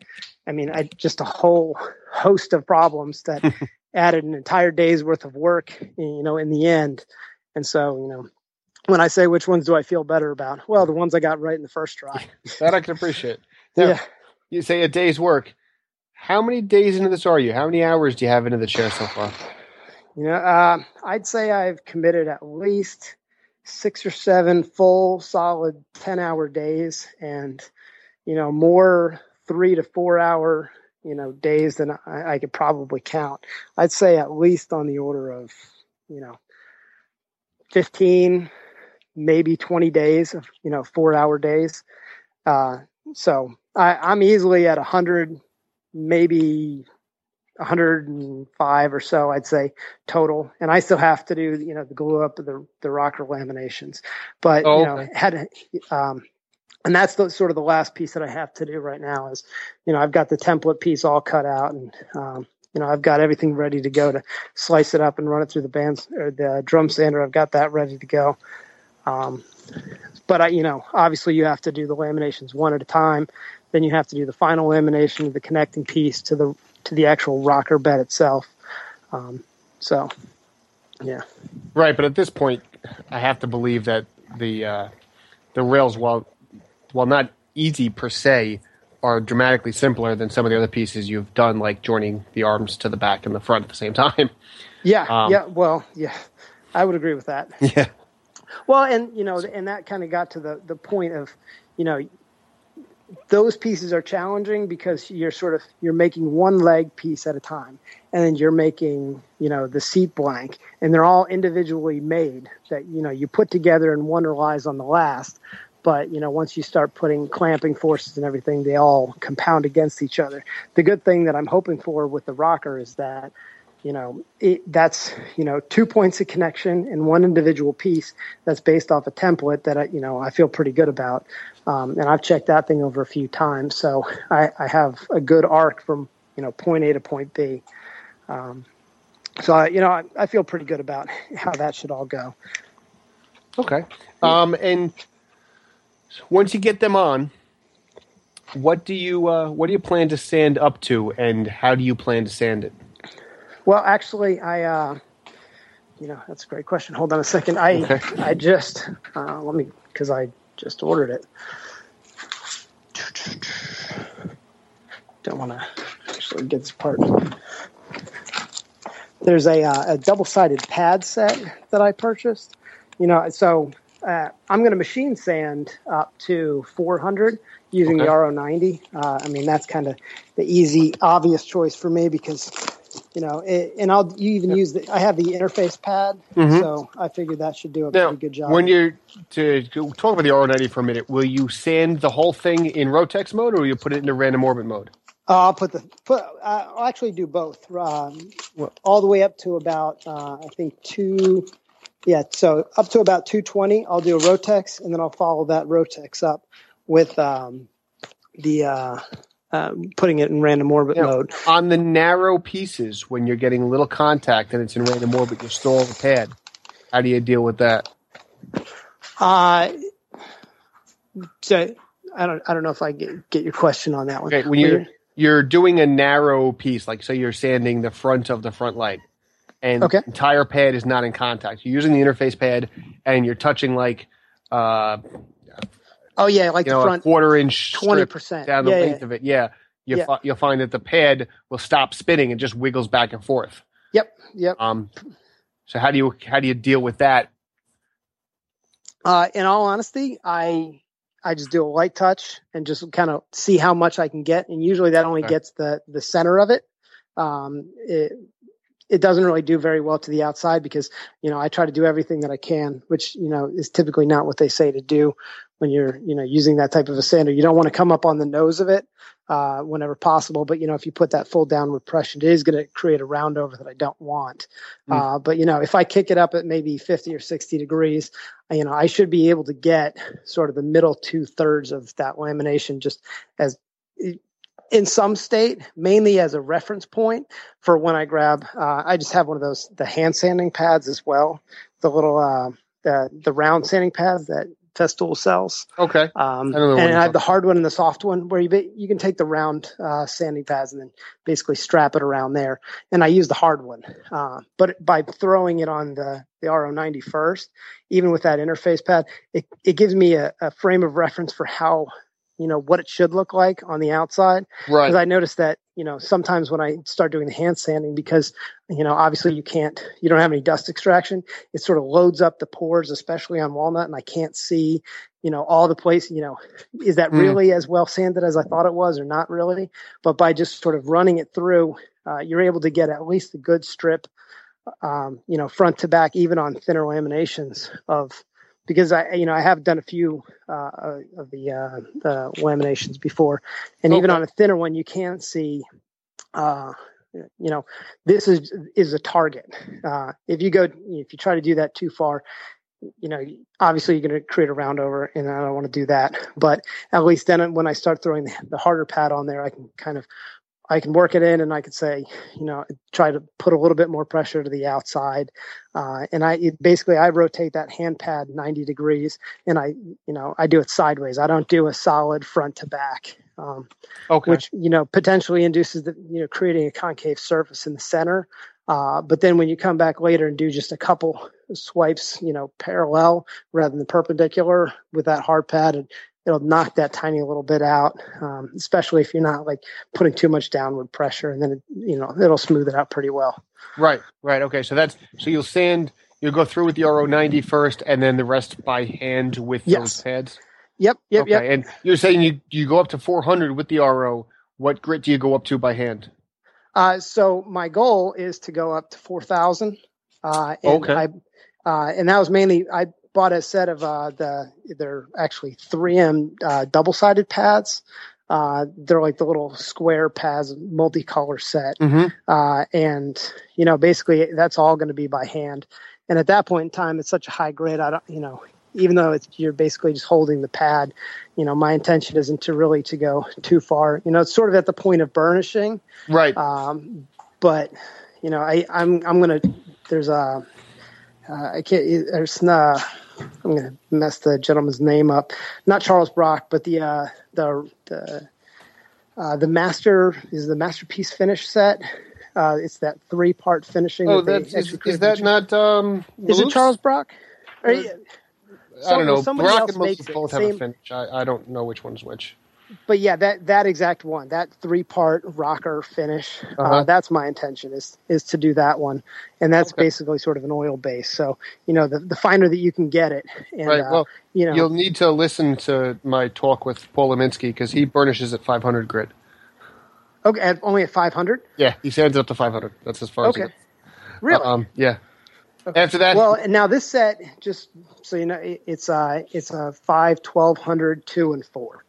I mean, I just a whole host of problems that, added an entire day's worth of work, you know, in the end. And so, you know, when I say which ones do I feel better about? Well, the ones I got right in the first try. that I can appreciate. Now, yeah. You say a day's work. How many days into this are you? How many hours do you have into the chair so far? You know, uh, I'd say I've committed at least six or seven full, solid 10 hour days and, you know, more three to four hour, you know, days than I, I could probably count. I'd say at least on the order of, you know, 15, maybe 20 days of, you know, four hour days. Uh, so I, I'm easily at 100, maybe 105 or so, I'd say total. And I still have to do, you know, the glue up of the, the rocker laminations, but, oh, you know, okay. had, um, and that's the sort of the last piece that I have to do right now is, you know, I've got the template piece all cut out and, um, you know, I've got everything ready to go to slice it up and run it through the bands or the drum sander. I've got that ready to go. Um, but I, you know, obviously you have to do the laminations one at a time. Then you have to do the final lamination of the connecting piece to the to the actual rocker bed itself. Um, so, yeah. Right, but at this point, I have to believe that the uh, the rails, while while not easy per se, are dramatically simpler than some of the other pieces you've done, like joining the arms to the back and the front at the same time. Yeah, um, yeah. Well, yeah, I would agree with that. Yeah. Well, and you know, and that kind of got to the the point of, you know, those pieces are challenging because you're sort of you're making one leg piece at a time and then you're making you know the seat blank and they're all individually made that you know you put together and one relies on the last. But you know once you start putting clamping forces and everything they all compound against each other. The good thing that i'm hoping for with the rocker is that you know it, that's you know two points of connection in one individual piece that's based off a template that I, you know I feel pretty good about um, and I've checked that thing over a few times so I, I, have a good arc from you know point A to point B um, so I, you know I, I, feel pretty good about how that should all go okay um, and once you get them on what do you uh, what do you plan to sand up to and how do you plan to sand it well, actually, I, uh, you know, that's a great question. Hold on a second. I, okay. I just, uh, let me, because I just ordered it. Don't want to actually get this part. There's a, uh, a double-sided pad set that I purchased. You know, so uh, I'm going to machine sand up to 400 using okay. the RO90. Uh, I mean, that's kind of the easy, obvious choice for me because you know, it, and I'll you even use the I have the interface pad, mm-hmm. so I figured that should do a now, pretty good job. When you're to, to talk about the R90 for a minute, will you sand the whole thing in Rotex mode, or will you put it into random orbit mode? Uh, I'll put the put. I'll actually do both. Um, all the way up to about uh, I think two. Yeah, so up to about 220, I'll do a Rotex, and then I'll follow that Rotex up with um, the uh, um, putting it in random orbit you know, mode. On the narrow pieces, when you're getting a little contact and it's in random orbit, you store the pad. How do you deal with that? Uh, so I don't, I don't know if I get, get your question on that one. Okay, when you're, you're, you're doing a narrow piece, like say you're sanding the front of the front light, and okay. the entire pad is not in contact. You're using the interface pad, and you're touching like uh, Oh yeah, like you the know, front a quarter inch twenty percent down the yeah, length yeah. of it. Yeah, you yeah. Fi- you'll find that the pad will stop spinning and just wiggles back and forth. Yep. Yep. Um. So how do you how do you deal with that? Uh, in all honesty, I I just do a light touch and just kind of see how much I can get, and usually that only okay. gets the the center of it. Um, it it doesn't really do very well to the outside because you know I try to do everything that I can, which you know is typically not what they say to do when you're you know using that type of a sander. You don't want to come up on the nose of it uh, whenever possible, but you know if you put that full downward pressure, it is going to create a round over that I don't want. Mm. Uh, but you know if I kick it up at maybe 50 or 60 degrees, you know I should be able to get sort of the middle two thirds of that lamination just as in some state, mainly as a reference point for when I grab. Uh, I just have one of those the hand sanding pads as well, the little uh, the the round sanding pads that Festool sells. Okay. Um, I and I have the hard one and the soft one where you you can take the round uh, sanding pads and then basically strap it around there. And I use the hard one, uh, but by throwing it on the the RO90 first, even with that interface pad, it it gives me a, a frame of reference for how you know what it should look like on the outside Right. because I noticed that you know sometimes when I start doing the hand sanding because you know obviously you can't you don't have any dust extraction it sort of loads up the pores especially on walnut and I can't see you know all the place you know is that Mm. really as well sanded as I thought it was or not really but by just sort of running it through uh, you're able to get at least a good strip um, you know front to back even on thinner laminations of because I you know I have done a few uh, of the uh, the laminations before. And even on a thinner one you can see uh, you know this is is a target. Uh, if you go if you try to do that too far you know obviously you're going to create a round over and i don't want to do that. But at least then when i start throwing the harder pad on there i can kind of i can work it in and i could say you know try to put a little bit more pressure to the outside uh, and i it, basically i rotate that hand pad 90 degrees and i you know i do it sideways i don't do a solid front to back um, okay. which you know potentially induces the you know creating a concave surface in the center. Uh, but then when you come back later and do just a couple swipes, you know, parallel rather than perpendicular with that hard pad, and it'll knock that tiny little bit out. Um, especially if you're not like putting too much downward pressure, and then it, you know it'll smooth it out pretty well. Right, right. Okay, so that's so you'll sand, you'll go through with the RO90 first, and then the rest by hand with Yes. those pads. Yep, yep, okay, yep. and you're saying you you go up to 400 with the RO. What grit do you go up to by hand? Uh, so my goal is to go up to four thousand. Uh, and Okay. I, uh, and that was mainly I bought a set of uh, the they're actually 3M uh, double sided pads. Uh, they're like the little square pads, multicolor set. Mm-hmm. Uh, and you know, basically that's all going to be by hand. And at that point in time, it's such a high grit. I don't, you know, even though it's, you're basically just holding the pad, you know, my intention isn't to really to go too far. You know, it's sort of at the point of burnishing. Right. Um, but you know, I, I'm I'm gonna there's a uh, I can't there's uh, I'm gonna mess the gentleman's name up. Not Charles Brock, but the uh, the the uh, the master is the masterpiece finish set. Uh, it's that three part finishing. oh, that that's is, is that not um? Is it Charles Brock? Or, I don't know. Brock and makes Maloof it. both have a finish. I, I don't know which one's which. But yeah, that that exact one, that three part rocker finish, uh Uh-huh. that's my intention is is to do that one, and that's Okay. basically sort of an oil base. So you know, the the finer that you can get it, and right. uh, well, you know, you'll need to listen to my talk with Paul Lemiski because he burnishes at 500 grit. okay, at, only at five hundred. Yeah, he sands up to 500. That's as far as he Okay, really? Um, yeah. Okay. After that, well, now this set, just so you know, it's uh it's a five, twelve hundred, two, and four.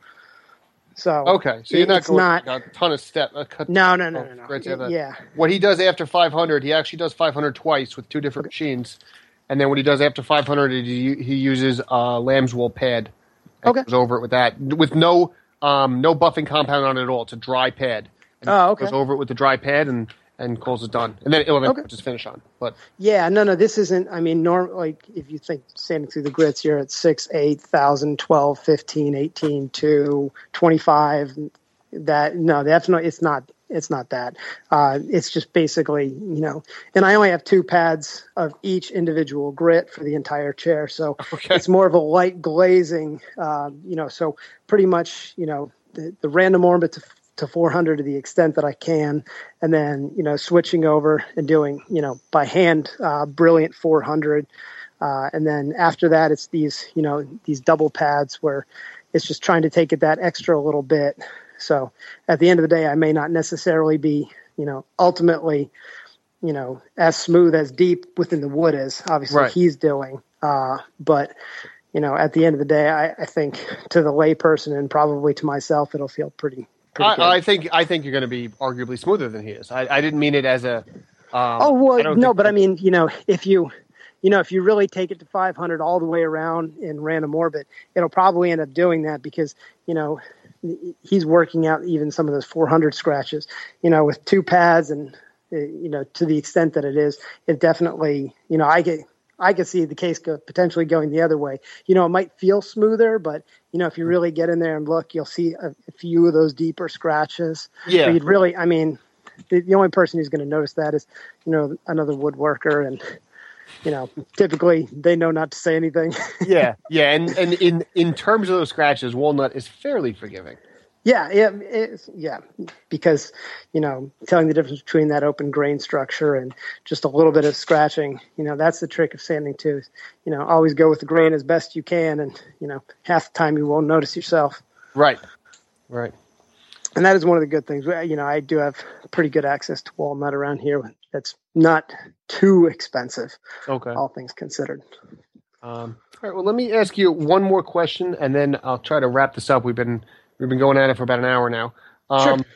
So okay, so you're not going not- a ton of step. A cut, no, no, no, Oh, no, no. Yeah, What he does after 500, he actually does 500 twice with two different machines, and then what he does after 500, he, he uses a lamb's wool pad. Okay. Goes over it with that, with no um, no buffing compound on it at all. It's a dry pad. And Oh, okay. Goes over it with the dry pad and and calls it done, and then it'll then Okay. his finish on. But Yeah, no, no, this isn't. I mean, norm like if you think sanding through the grits, you're at six, eight thousand, twelve, fifteen, eighteen, two, twenty-five. That no, that's not. It's not. It's not that. Uh, it's just basically, you know. And I only have two pads of each individual grit for the entire chair, so Okay. it's more of a light glazing. Uh, you know, so pretty much, you know, the, the random orbit to to 400 to the extent that I can, and then you know switching over and doing you know by hand uh, brilliant 400, uh, and then after that it's these you know these double pads where it's just trying to take it that extra little bit. So at the end of the day, I may not necessarily be you know ultimately you know as smooth as deep within the wood as obviously Right. he's doing, uh, but you know at the end of the day, I, I think to the layperson and probably to myself, it'll feel pretty. Pretty good. I, I think I think you're going to be arguably smoother than he is. I, I didn't mean it as a. Um, Oh well, no, but I mean, you know, if you, you know, if you really take it to 500 all the way around in random orbit, it'll probably end up doing that because you know he's working out even some of those 400 scratches. You know, with two pads and uh, you know to the extent that it is, it definitely, you know, I get. I could see the case go, potentially going the other way. You know, it might feel smoother, but you know, if you really get in there and look, you'll see a, a few of those deeper scratches. Yeah. You'd really, I mean, the, the only person who's going to notice that is, you know, another woodworker, and you know, typically they know not to say anything. yeah, yeah, and and in in terms of those scratches, walnut is fairly forgiving. Yeah, yeah, it's, yeah, because you know, telling the difference between that open grain structure and just a little bit of scratching, you know, that's the trick of sanding too. You know, always go with the grain as best you can, and you know, half the time you won't notice yourself. Right, right. And that is one of the good things. You know, I do have pretty good access to walnut around here. That's not too expensive. Okay. All things considered. Um, all right. Well, let me ask you one more question, and then I'll try to wrap this up. We've been We've been going at it for about an hour now. Um, Sure.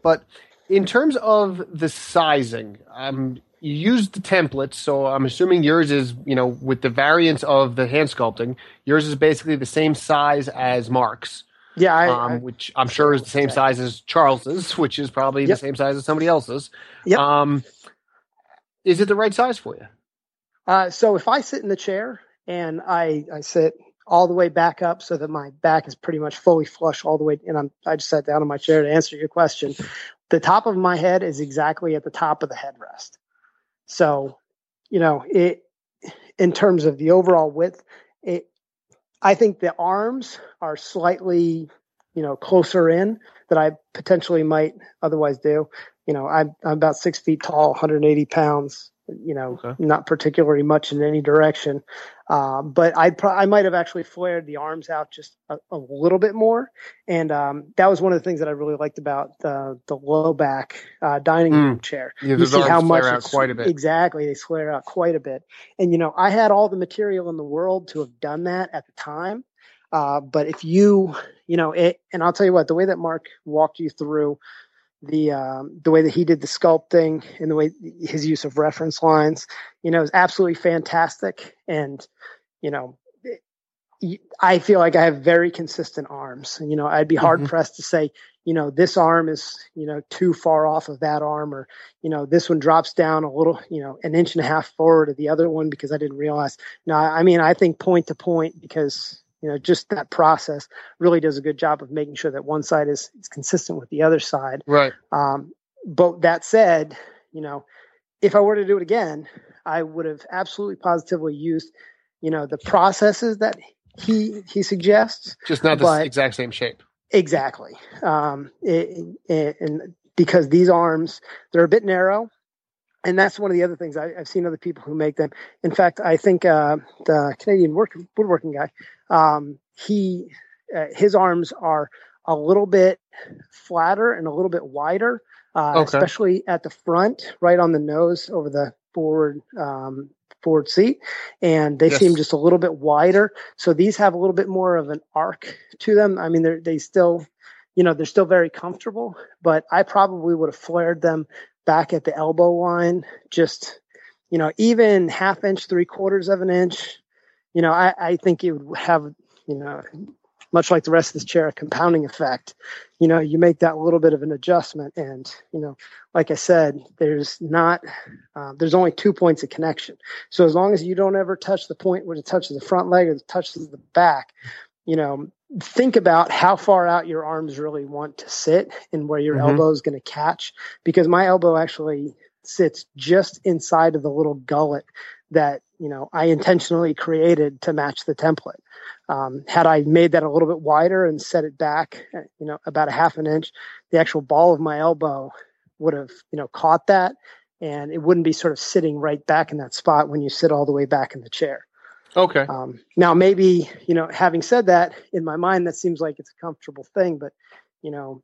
But in terms of the sizing, um, you used the templates, so I'm assuming yours is, you know, with the variance of the hand sculpting, yours is basically the same size as Mark's, Yeah, I, um, I which I'm sure is the same size as Charles's, which is probably Yep. the same size as somebody else's. Yep. Um, is it the right size for you? Uh, so if I sit in the chair and I, I sit all the way back up so that my back is pretty much fully flush all the way, and I'm, I just sat down in my chair to answer your question. The top of my head is exactly at the top of the headrest. So, you know, it, in terms of the overall width, it, I think the arms are slightly, you know, closer in that I potentially might otherwise do. You know, I'm, I'm about six feet tall, 180 pounds, you know, Okay. not particularly much in any direction. Um, but I, pro- I might have actually flared the arms out just a, a little bit more. And um, that was one of the things that I really liked about the, the low back uh, dining Mm. room chair. Yeah, you see how much flare out quite a bit. Exactly, they flare out quite a bit. And you know, I had all the material in the world to have done that at the time. Uh, but if you, you know, it, and I'll tell you what, the way that Mark walked you through the um, the way that he did the sculpting and the way his use of reference lines, you know, is absolutely fantastic. And you know, I feel like I have very consistent arms. You know, I'd be hard Mhm. pressed to say, you know, this arm is, you know, too far off of that arm, or you know, this one drops down a little, you know, an inch and a half forward of the other one because I didn't realize. No, I mean, I think point to point because you know, just that process really does a good job of making sure that one side is, is consistent with the other side. Right. Um, but that said, you know, if I were to do it again, I would have absolutely positively used, you know, the processes that he he suggests. Just not the exact same shape. Exactly. Um, it, it, and because these arms, they're a bit narrow. And that's one of the other things I, I've seen other people who make them. In fact, I think uh, the Canadian work, woodworking guy, um, he uh, his arms are a little bit flatter and a little bit wider, uh, Okay. especially at the front, right on the nose over the forward um, forward seat, and they Yes. seem just a little bit wider. So these have a little bit more of an arc to them. I mean, they're they still, you know, they're still very comfortable, but I probably would have flared them back at the elbow line, just you know, even half inch, three quarters of an inch. You know, I, I think it would have, you know, much like the rest of this chair, a compounding effect. You know, you make that little bit of an adjustment, and you know, like I said, there's not, uh, there's only two points of connection. So as long as you don't ever touch the point where it touches the front leg or it touches the back, you know, think about how far out your arms really want to sit and where your Mhm. elbow is going to catch. Because my elbow actually sits just inside of the little gullet that you know I intentionally created to match the template. Um, had I made that a little bit wider and set it back, you know, about a half an inch, the actual ball of my elbow would have, you know, caught that, and it wouldn't be sort of sitting right back in that spot when you sit all the way back in the chair. Okay. Um, now, maybe you know, having said that, in my mind, that seems like it's a comfortable thing, but you know,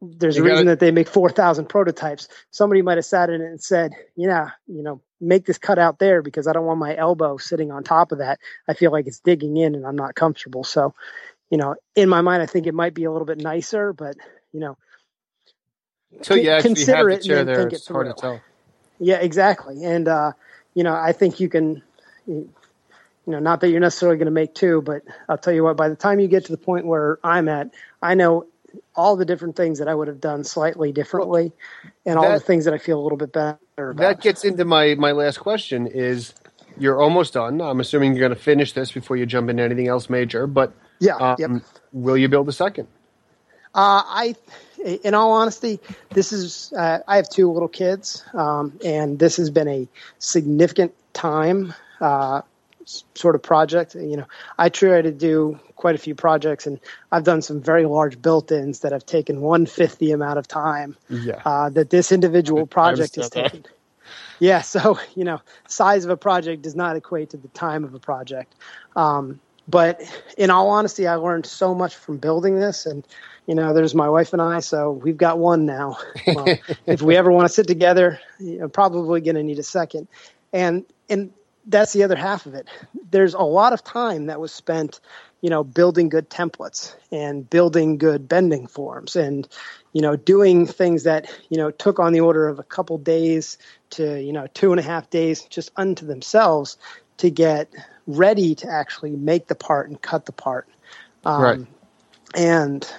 there's You a reason gotta- that they make four thousand prototypes. Somebody might have sat in it and said, "Yeah, you know, make this cut out there because I don't want my elbow sitting on top of that. I feel like it's digging in, and I'm not comfortable." So, you know, in my mind, I think it might be a little bit nicer, but you know, you con- actually consider have the it and chair then there, think it it's hard to tell. yeah, exactly. And uh, you know, I think you can you know, not that you're necessarily going to make two, but I'll tell you what, by the time you get to the point where I'm at, I know all the different things that I would have done slightly differently and all that- the things that I feel a little bit better about. That gets into my my last question is you're almost done. I'm assuming you're going to finish this before you jump into anything else major. But Yeah. um, yep. will you build a second? Uh, I, in all honesty, this is uh, I have two little kids, um, and this has been a significant time uh, sort of project. You know, I try to do quite a few projects, and I've done some very large built-ins that have taken one fifth the amount of time Yeah. uh, that this individual project has that. taken. Yeah, so you know, size of a project does not equate to the time of a project. Um, but in all honesty, I learned so much from building this, and you know, there's my wife and I, so we've got one now. Well, if we ever want to sit together, know, probably going to need a second, and and that's the other half of it. There's a lot of time that was spent, you know, building good templates and building good bending forms and, you know, doing things that, you know, took on the order of a couple days to, you know, two and a half days just unto themselves to get ready to actually make the part and cut the part. Um, Right. And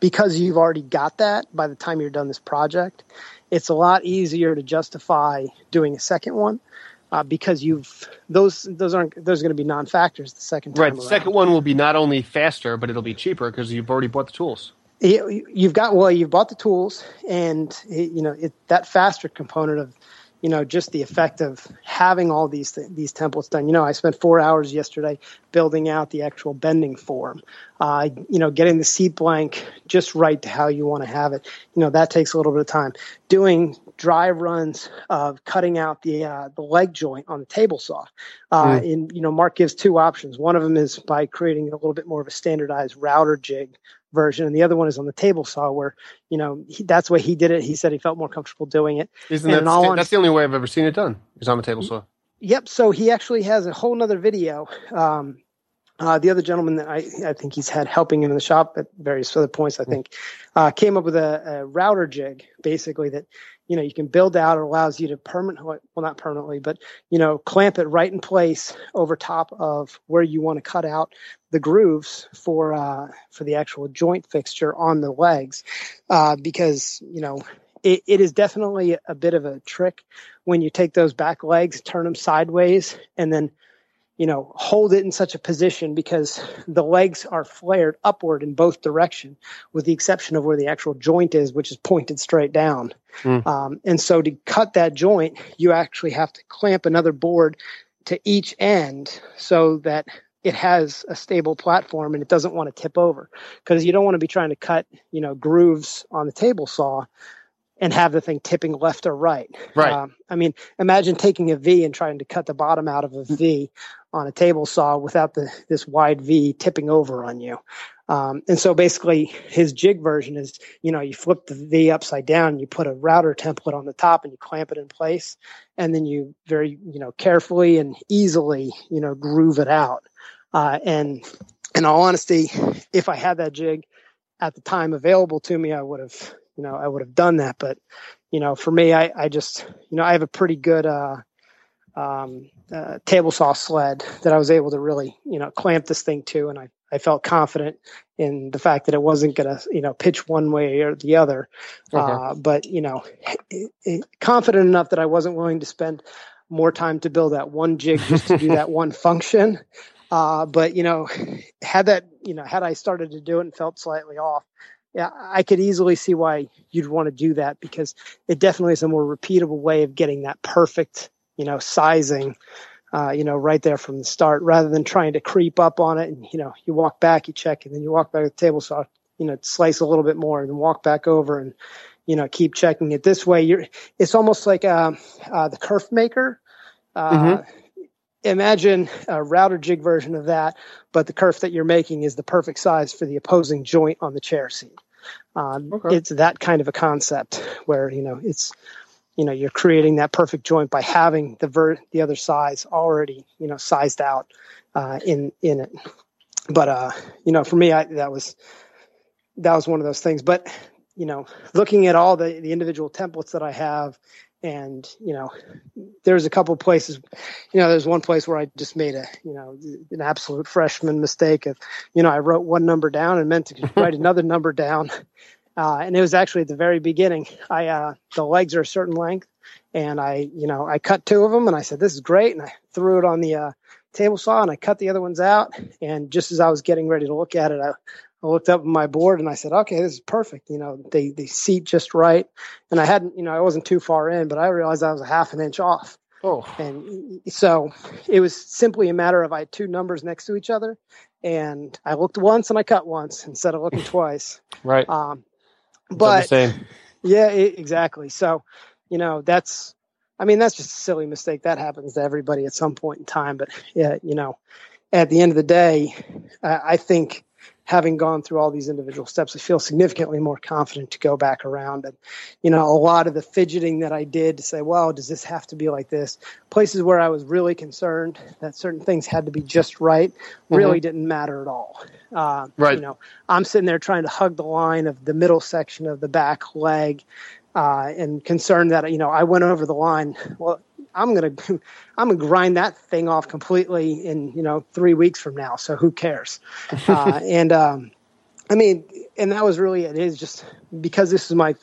because you've already got that by the time you're done this project, it's a lot easier to justify doing a second one uh, because you've those those aren't those are going to be non-factors the second time Right. The around. second one will be not only faster, but it'll be cheaper because you've already bought the tools. You- you've got well you've bought the tools and it, you know it, that faster component of you know just the effect of having all these th- these templates done you know i spent four hours yesterday building out the actual bending form uh, you know getting the seat blank just right to how you want to have it you know that takes a little bit of time doing dry runs of cutting out the uh, the leg joint on the table saw uh, in you know mark gives two options one of them is by creating a little bit more of a standardized router jig version, and the other one is on the table saw where you know he, that's the way he did it. He said he felt more comfortable doing it. Isn't And that sta- honest- that's the only way I've ever seen it done? Is on the table saw. Yep. So he actually has a whole nother video. Um, uh, the other gentleman that I, I think he's had helping him in the shop at various other points, I think, uh, came up with a, a router jig basically that, you know, you can build out. It allows you to permanently, well, not permanently, but, you know, clamp it right in place over top of where you want to cut out the grooves for, uh, for the actual joint fixture on the legs. Uh, because, you know, it, it is definitely a bit of a trick when you take those back legs, turn them sideways, and then you know hold it in such a position because the legs are flared upward in both direction, with the exception of where the actual joint is, which is pointed straight down. Mm. Um, and so to cut that joint, you actually have to clamp another board to each end so that it has a stable platform and it doesn't want to tip over because you don't want to be trying to cut you know grooves on the table saw and have the thing tipping left or right. Right. Um, I mean, imagine taking a V and trying to cut the bottom out of a V on a table saw without the this wide V tipping over on you. Um, and so basically, his jig version is, you know, you flip the V upside down, you put a router template on the top, and you clamp it in place, and then you very, you know, carefully and easily, you know, groove it out. Uh, and in all honesty, if I had that jig at the time available to me, I would have, you know, I would have done that. But, you know, for me, I, I just, you know, I have a pretty good, uh, um, uh, table saw sled that I was able to really, you know, clamp this thing to. And I, I felt confident in the fact that it wasn't going to, you know, pitch one way or the other. Okay. Uh, but, you know, it, it, confident enough that I wasn't willing to spend more time to build that one jig just to do that one function. Uh, but you know, had that, you know, had I started to do it and felt slightly off, I could easily see why you'd want to do that because it definitely is a more repeatable way of getting that perfect, you know, sizing, uh, you know, right there from the start, rather than trying to creep up on it and you know, you walk back, you check, and then you walk back to the table saw, you know, slice a little bit more, and then walk back over and you know keep checking it this way. You're, it's almost like uh, uh, the kerf maker. Uh, Imagine a router jig version of that, but the kerf that you're making is the perfect size for the opposing joint on the chair seat. Um, Okay. It's that kind of a concept where you know it's you know you're creating that perfect joint by having the ver- the other size already you know sized out uh, in in it. But uh, you know, for me, I, that was that was one of those things. But you know, looking at all the the individual templates that I have, and you know, there's a couple places. You know, there's one place where I just made a you know an absolute freshman mistake of you know I wrote one number down and meant to write another number down. Uh, and it was actually at the very beginning. I uh, the legs are a certain length, and I you know I cut two of them, and I said this is great, and I threw it on the uh, table saw, and I cut the other ones out. And just as I was getting ready to look at it, I, I looked up at my board and I said, okay, this is perfect. You know, they they seat just right, and I hadn't you know I wasn't too far in, but I realized I was a half an inch off. Oh, And so it was simply a matter of I had two numbers next to each other, and I looked once and I cut once instead of looking twice. right. Um, but same. yeah, e- exactly. So, you know, that's, I mean, that's just a silly mistake. That happens to everybody at some point in time. But yeah, you know, at the end of the day, I, I think having gone through all these individual steps, I feel significantly more confident to go back around. And, you know, a lot of the fidgeting that I did to say, well, does this have to be like this? Places where I was really concerned that certain things had to be just right really didn't matter at all. Uh, Right. You know, I'm sitting there trying to hug the line of the middle section of the back leg uh, and concerned that, you know, I went over the line. Well, I'm going to, I'm to grind that thing off completely in, you know, three weeks from now. So who cares? uh, and, um, I mean, and that was really, it is just because this is my,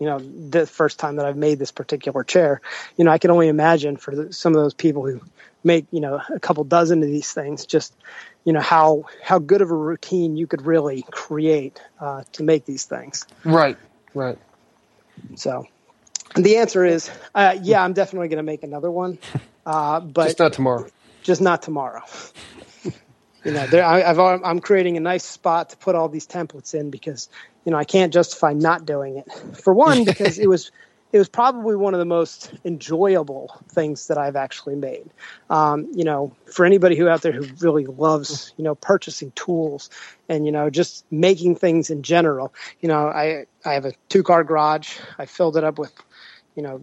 you know, the first time that I've made this particular chair, you know, I can only imagine for the, some of those people who make, you know, a couple dozen of these things, just, you know, how, how good of a routine you could really create, uh, to make these things. Right. Right. So the answer is, uh, yeah, I'm definitely going to make another one, uh, but Just not tomorrow. just not tomorrow. you know, there, I, I've, I'm creating a nice spot to put all these templates in because, you know, I can't justify not doing it. For one, because it was, it was probably one of the most enjoyable things that I've actually made. Um, you know, for anybody who out there who really loves, you know, purchasing tools and, you know, just making things in general, you know, I, I have a two car garage. I filled it up with, you know,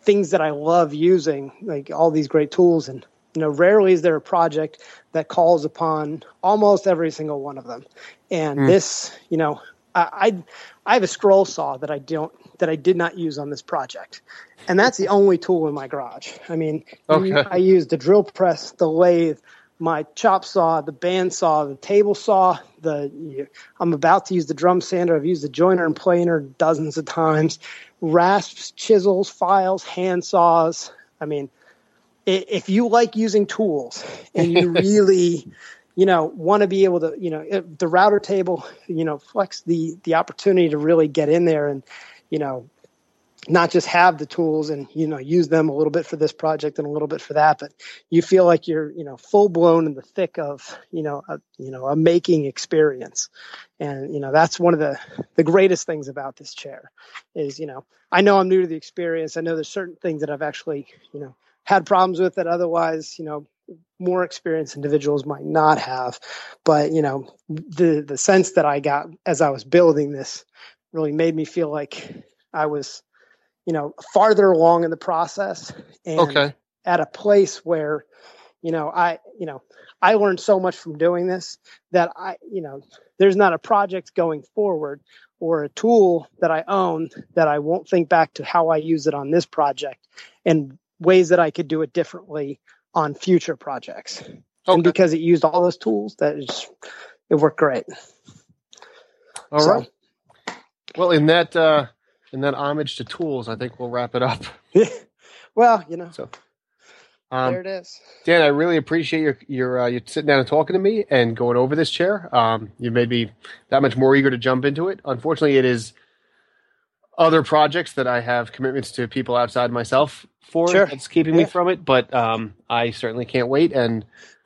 things that I love using, like all these great tools. And, you know, rarely is there a project that calls upon almost every single one of them. And hmm. this, you know, I, I, I have a scroll saw that I don't, that I did not use on this project. And that's the only tool in my garage. I mean, Okay. I used the drill press, the lathe, my chop saw, the band saw, the table saw, the I'm about to use the drum sander. I've used the joiner and planer dozens of times. Rasps, chisels, files, hand saws. I mean, if you like using tools and you really, you know, want to be able to, you know, the router table, you know, flex the the opportunity to really get in there and, you know, not just have the tools and you know use them a little bit for this project and a little bit for that but you feel like you're you know full blown in the thick of you know a you know a making experience. And you know that's one of the the greatest things about this chair is you know i know i'm new to the experience. I know there's certain things that i've actually you know had problems with that otherwise you know more experienced individuals might not have. But you know the the sense that i got as i was building this really made me feel like i was you know farther along in the process and Okay. at a place where you know i you know i learned so much from doing this that i you know there's not a project going forward or a tool that i own that i won't think back to how i use it on this project and ways that i could do it differently on future projects and because it used all those tools that is it worked great All So- right. Well, in that uh, in that homage to tools, I think we'll wrap it up. well you know So, um, there it is Dan, I really appreciate your your uh, you sitting down and talking to me and going over this chair. Um, you made me that much more eager to jump into it. Unfortunately, it is other projects that I have commitments to people outside myself for Sure. that's keeping me from it. But um, I certainly can't wait, and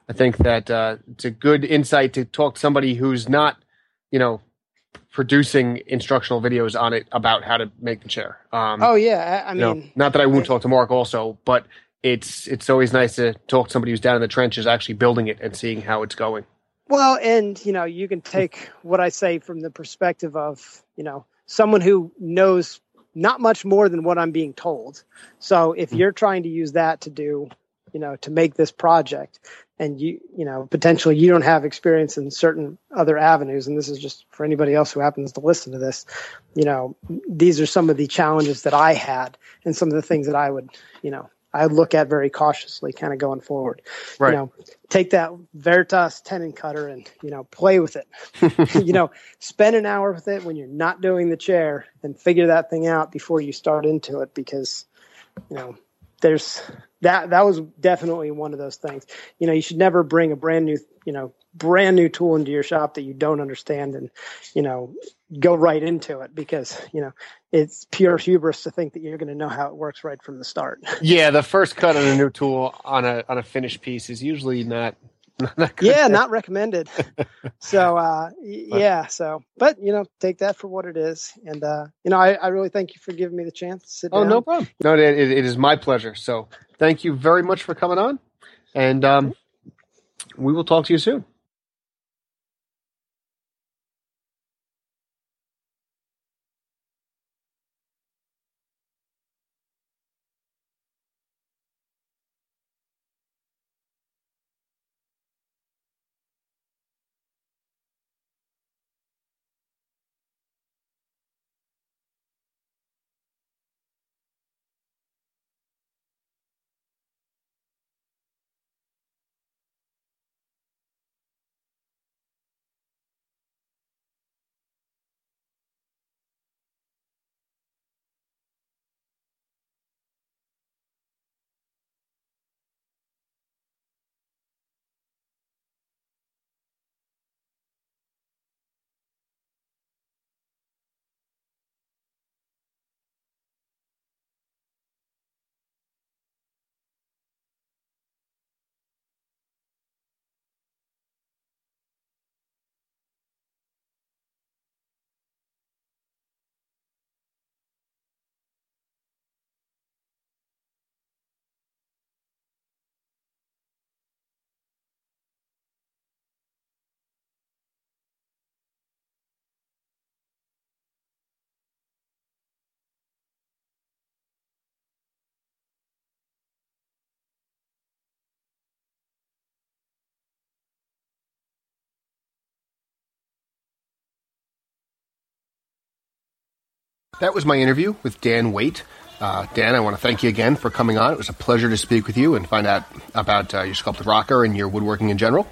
I think that uh, it's a good insight to talk to somebody who's not, you know, producing instructional videos on it about how to make the chair. Um, oh yeah i, I you know, mean not that I won't talk to Mark also, but it's it's always nice to talk to somebody who's down in the trenches, actually building it and seeing how it's going. Well, and you know, you can take what I say from the perspective of, you know, someone who knows not much more than what I'm being told. So if you're trying to use that to do, you know, to make this project and you, you know, potentially you don't have experience in certain other avenues, and this is just for anybody else who happens to listen to this, you know, these are some of the challenges that I had and some of the things that I would, you know, I look at very cautiously, kind of going forward. Right. You know, take that Veritas tenon cutter and you know play with it. you know, spend an hour with it when you're not doing the chair, and figure that thing out before you start into it because you know there's that that was definitely one of those things. You know, you should never bring a brand new you know brand new tool into your shop that you don't understand and you know go right into it because you know it's pure hubris to think that you're going to know how it works right from the start. Yeah, the first cut on a new tool on a on a finished piece is usually not. not yeah, not recommended. so uh, yeah, so but you know, take that for what it is, and uh, you know, I, I really thank you for giving me the chance to sit Oh, down. no problem. No, it, it it is my pleasure. So thank you very much for coming on, and um, we will talk to you soon. That was my interview with Dan Waite. Uh, Dan, I want to thank you again for coming on. It was a pleasure to speak with you and find out about uh, your sculpted rocker and your woodworking in general.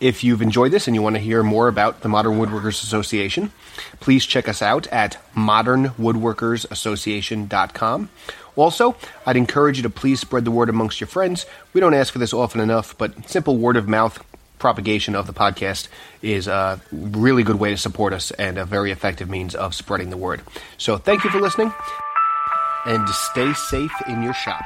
If you've enjoyed this and you want to hear more about the Modern Woodworkers Association, please check us out at modernwoodworkersassociation.com. Also, I'd encourage you to please spread the word amongst your friends. We don't ask for this often enough, but simple word of mouth propagation of the podcast is a really good way to support us and a very effective means of spreading the word. So thank you for listening and stay safe in your shop.